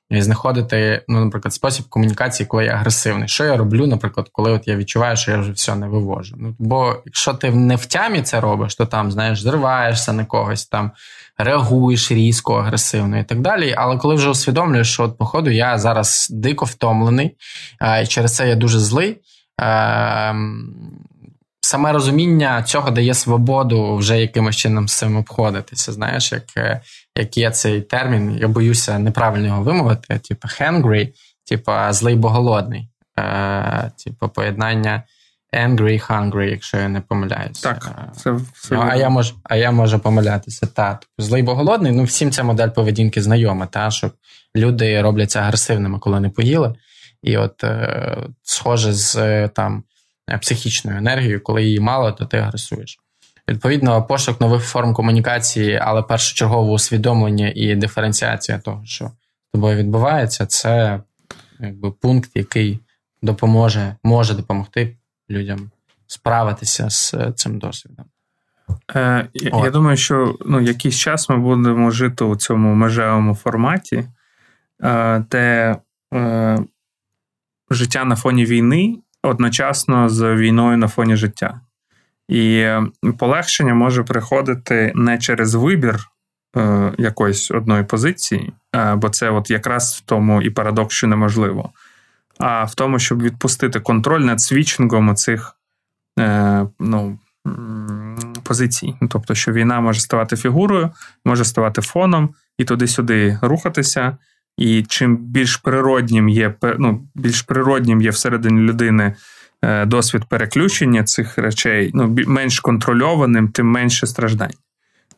І знаходити, ну, наприклад, спосіб комунікації, коли я агресивний. Що я роблю, наприклад, коли от я відчуваю, що я вже все не вивожу. Ну, Бо якщо ти не в тямі це робиш, то там, знаєш, зриваєшся на когось, там реагуєш різко, агресивно і так далі. Але коли вже усвідомлюєш, що от, походу я зараз дико втомлений, і через це я дуже злий. Саме розуміння цього дає свободу вже якимось чином з цим обходитися. Знаєш, як е, як є цей термін, я боюся неправильно його вимовити, типу hangry, типу злий бо голодний, е, типу поєднання angry, hungry, якщо я не помиляюся. Так, це все ну, а я можу, а я можу помилятися. Та злий бо голодний. Ну всім ця модель поведінки знайома, та що люди робляться агресивними, коли не поїли. І от е, схоже з е, там психічною енергією, коли її мало, то ти агресуєш. Відповідно, пошук нових форм комунікації, але першочергове усвідомлення і диференціація того, що з тобою відбувається, це якби пункт, який допоможе, може допомогти людям справитися з цим досвідом. Е, Я думаю, що ну, якийсь час ми будемо жити у цьому межевому форматі, е, де е, життя на фоні війни одночасно з війною на фоні життя. І полегшення може приходити не через вибір е, якоїсь одної позиції, е, бо це от якраз в тому і парадокс, що неможливо, а в тому, щоб відпустити контроль над свічингом цих е, ну, позицій. Тобто, що війна може ставати фігурою, може ставати фоном і туди-сюди рухатися. І чим більш природнім є ну, більш природнім є всередині людини Е, досвід переключення цих речей ну, менш контрольованим, тим менше страждань.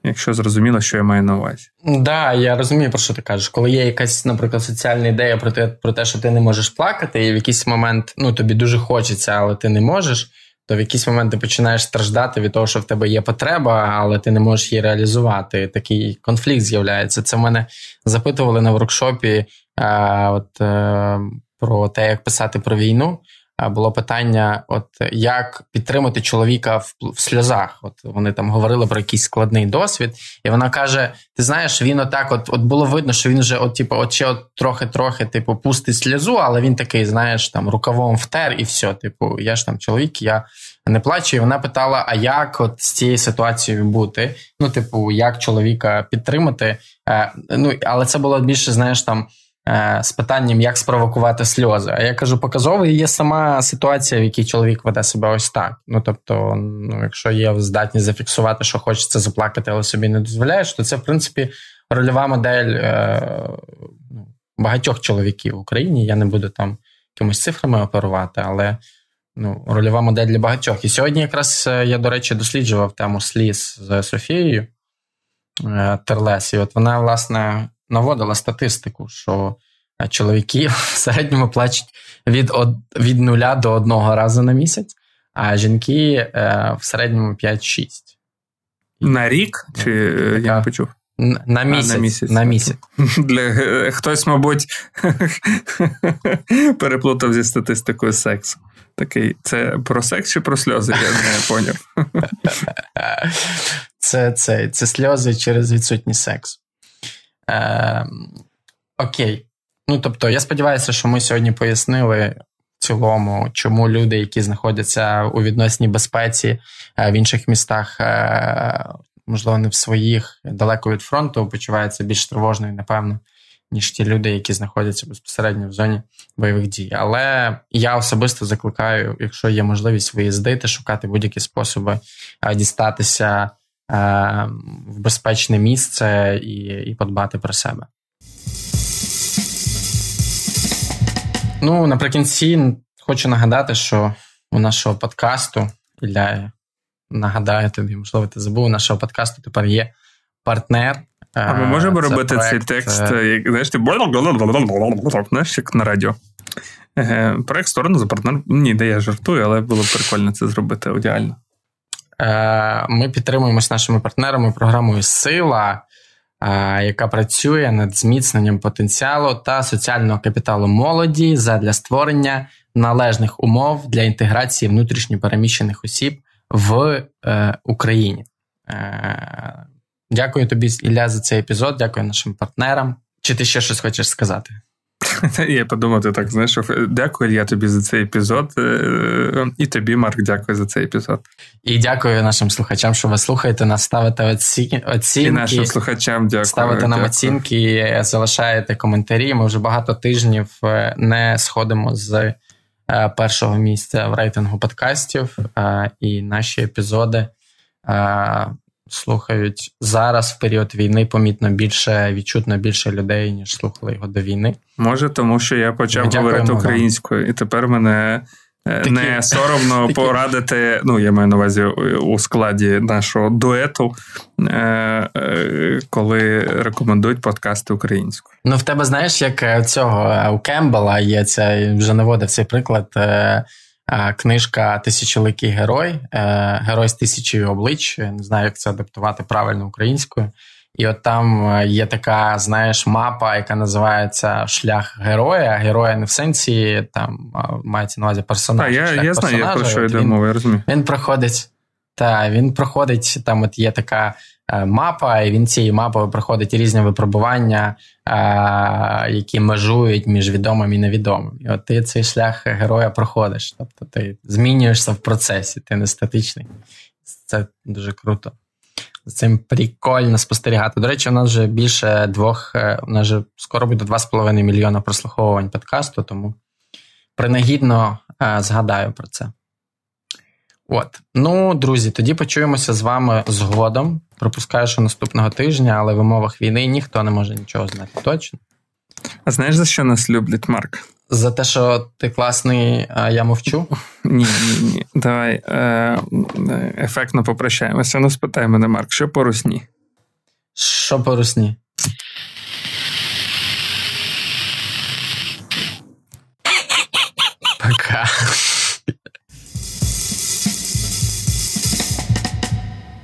Якщо зрозуміло, що я маю на увазі. Так, да, я розумію, про що ти кажеш. Коли є якась, наприклад, соціальна ідея про те, про те, що ти не можеш плакати, і в якийсь момент ну, тобі дуже хочеться, але ти не можеш, то в якийсь момент ти починаєш страждати від того, що в тебе є потреба, але ти не можеш її реалізувати. Такий конфлікт з'являється. Це в мене запитували на воркшопі а, е, от, а, е, про те, як писати про війну було питання: от як підтримати чоловіка в, в сльозах? От вони там говорили про якийсь складний досвід, і вона каже: Ти знаєш, він отак, от от було видно, що він вже от, типу, от ще от трохи-трохи, типу, пустить сльозу, але він такий, знаєш, там рукавом втер, і все. Типу, я ж там чоловік, я не плачу. І вона питала: а як от з цією ситуацією бути? Ну, типу, як чоловіка підтримати? Е, ну, але це було більше, знаєш, там. Е, з питанням, як спровокувати сльози. А я кажу, показовою є сама ситуація, в якій чоловік веде себе ось так. Ну тобто, ну, якщо є здатність зафіксувати, що хочеться заплакати, але собі не дозволяєш, то це в принципі рольова модель е, ну, багатьох чоловіків в Україні. Я не буду там якимось цифрами оперувати, але ну, рольова модель для багатьох. І сьогодні, якраз е, я, до речі, досліджував тему сліз з Софією Терлес, і от вона, власне наводила статистику, що е, чоловіки *laughs* в середньому плачуть від від нуля до одного разу на місяць, а жінки е, в середньому 5-6. На рік? Чи така, е, я не почув? На місяць. А, на місяць. На місяць. *laughs* Для, Хтось, мабуть, *laughs* переплутав зі статистикою сексу. Такий, це про секс чи про сльози? Я не поняв. Це це, це сльози через відсутність сексу. Е, Окей. Ну тобто, я сподіваюся, що ми сьогодні пояснили в цілому, чому люди, які знаходяться у відносній безпеці е, в інших містах, е, можливо, не в своїх далеко від фронту, почуваються більш тривожною, напевно, ніж ті люди, які знаходяться безпосередньо в зоні бойових дій. Але я особисто закликаю, якщо є можливість виїздити, шукати будь-які способи е, дістатися. Е, в безпечне місце і, і подбати про себе. Ну, наприкінці хочу нагадати, що у нашого подкасту, Ілля, нагадаю тобі, можливо, ти забув, у нашого подкасту тепер є партнер. А ми можемо Це робити проект... цей текст, е, як знаєш, ти знаєш, як на радіо. Проект сторону за партнер. Ні, де я жартую, але було б прикольно це зробити ідеально. Е, ми підтримуємось нашими партнерами програмою Сила, е, яка працює над зміцненням потенціалу та соціального капіталу молоді задля створення належних умов для інтеграції внутрішньопереміщених осіб в е, Україні. Дякую тобі, Ілля, за цей епізод. Дякую нашим партнерам. Чи ти ще щось хочеш сказати? *laughs* Я подумав, ти так знаєш, дякую я тобі за цей епізод. Е, і тобі, Марк, дякую за цей епізод. І дякую нашим слухачам, що ви слухаєте нас, ставите оці... оцінки. І нашим слухачам дякую. Ставите нам дякую. оцінки, залишаєте коментарі. Ми вже багато тижнів е, не сходимо з е, першого місця в рейтингу подкастів, і наші епізоди слухають зараз в період війни помітно більше, відчутно більше людей, ніж слухали його до війни. Може, тому що я почав Дякуємо говорити українською, і тепер мене е, Такі- не соромно *laughs* Такі. порадити. Ну, я маю на увазі у складі нашого дуету, е, е, коли рекомендують подкасти українською. Ну, в тебе знаєш, як цього у Кембела є це вже наводив цей приклад. Книжка Тисячоликий герой, е, герой з тисячі облич. Я Не знаю, як це адаптувати правильно українською. І от там е, є така, знаєш, мапа, яка називається Шлях героя. Героя не в сенсі там мається на увазі персонаж. я, я знаю, я про що йде мова, я розумію. він проходить. Та, він проходить, там от є така мапа, і він цією мапою проходить різні випробування, е, які межують між відомим і невідомим. І от ти цей шлях героя проходиш. Тобто ти змінюєшся в процесі, ти не статичний. Це дуже круто. З цим прикольно спостерігати. До речі, у нас вже більше двох, е, у нас вже скоро буде 2,5 мільйона прослуховувань подкасту, тому принагідно е, згадаю про це. От. Ну, друзі, тоді почуємося з вами згодом. Пропускаю, що наступного тижня, але в умовах війни ніхто не може нічого знати точно. А знаєш, за що нас люблять, Марк? За те, що ти класний, а я мовчу. *laughs* Ні, ні, ні. Давай е, ефектно попрощаємося. Ну, спитай мене, Марк, що по русні? Що по русні? Пока.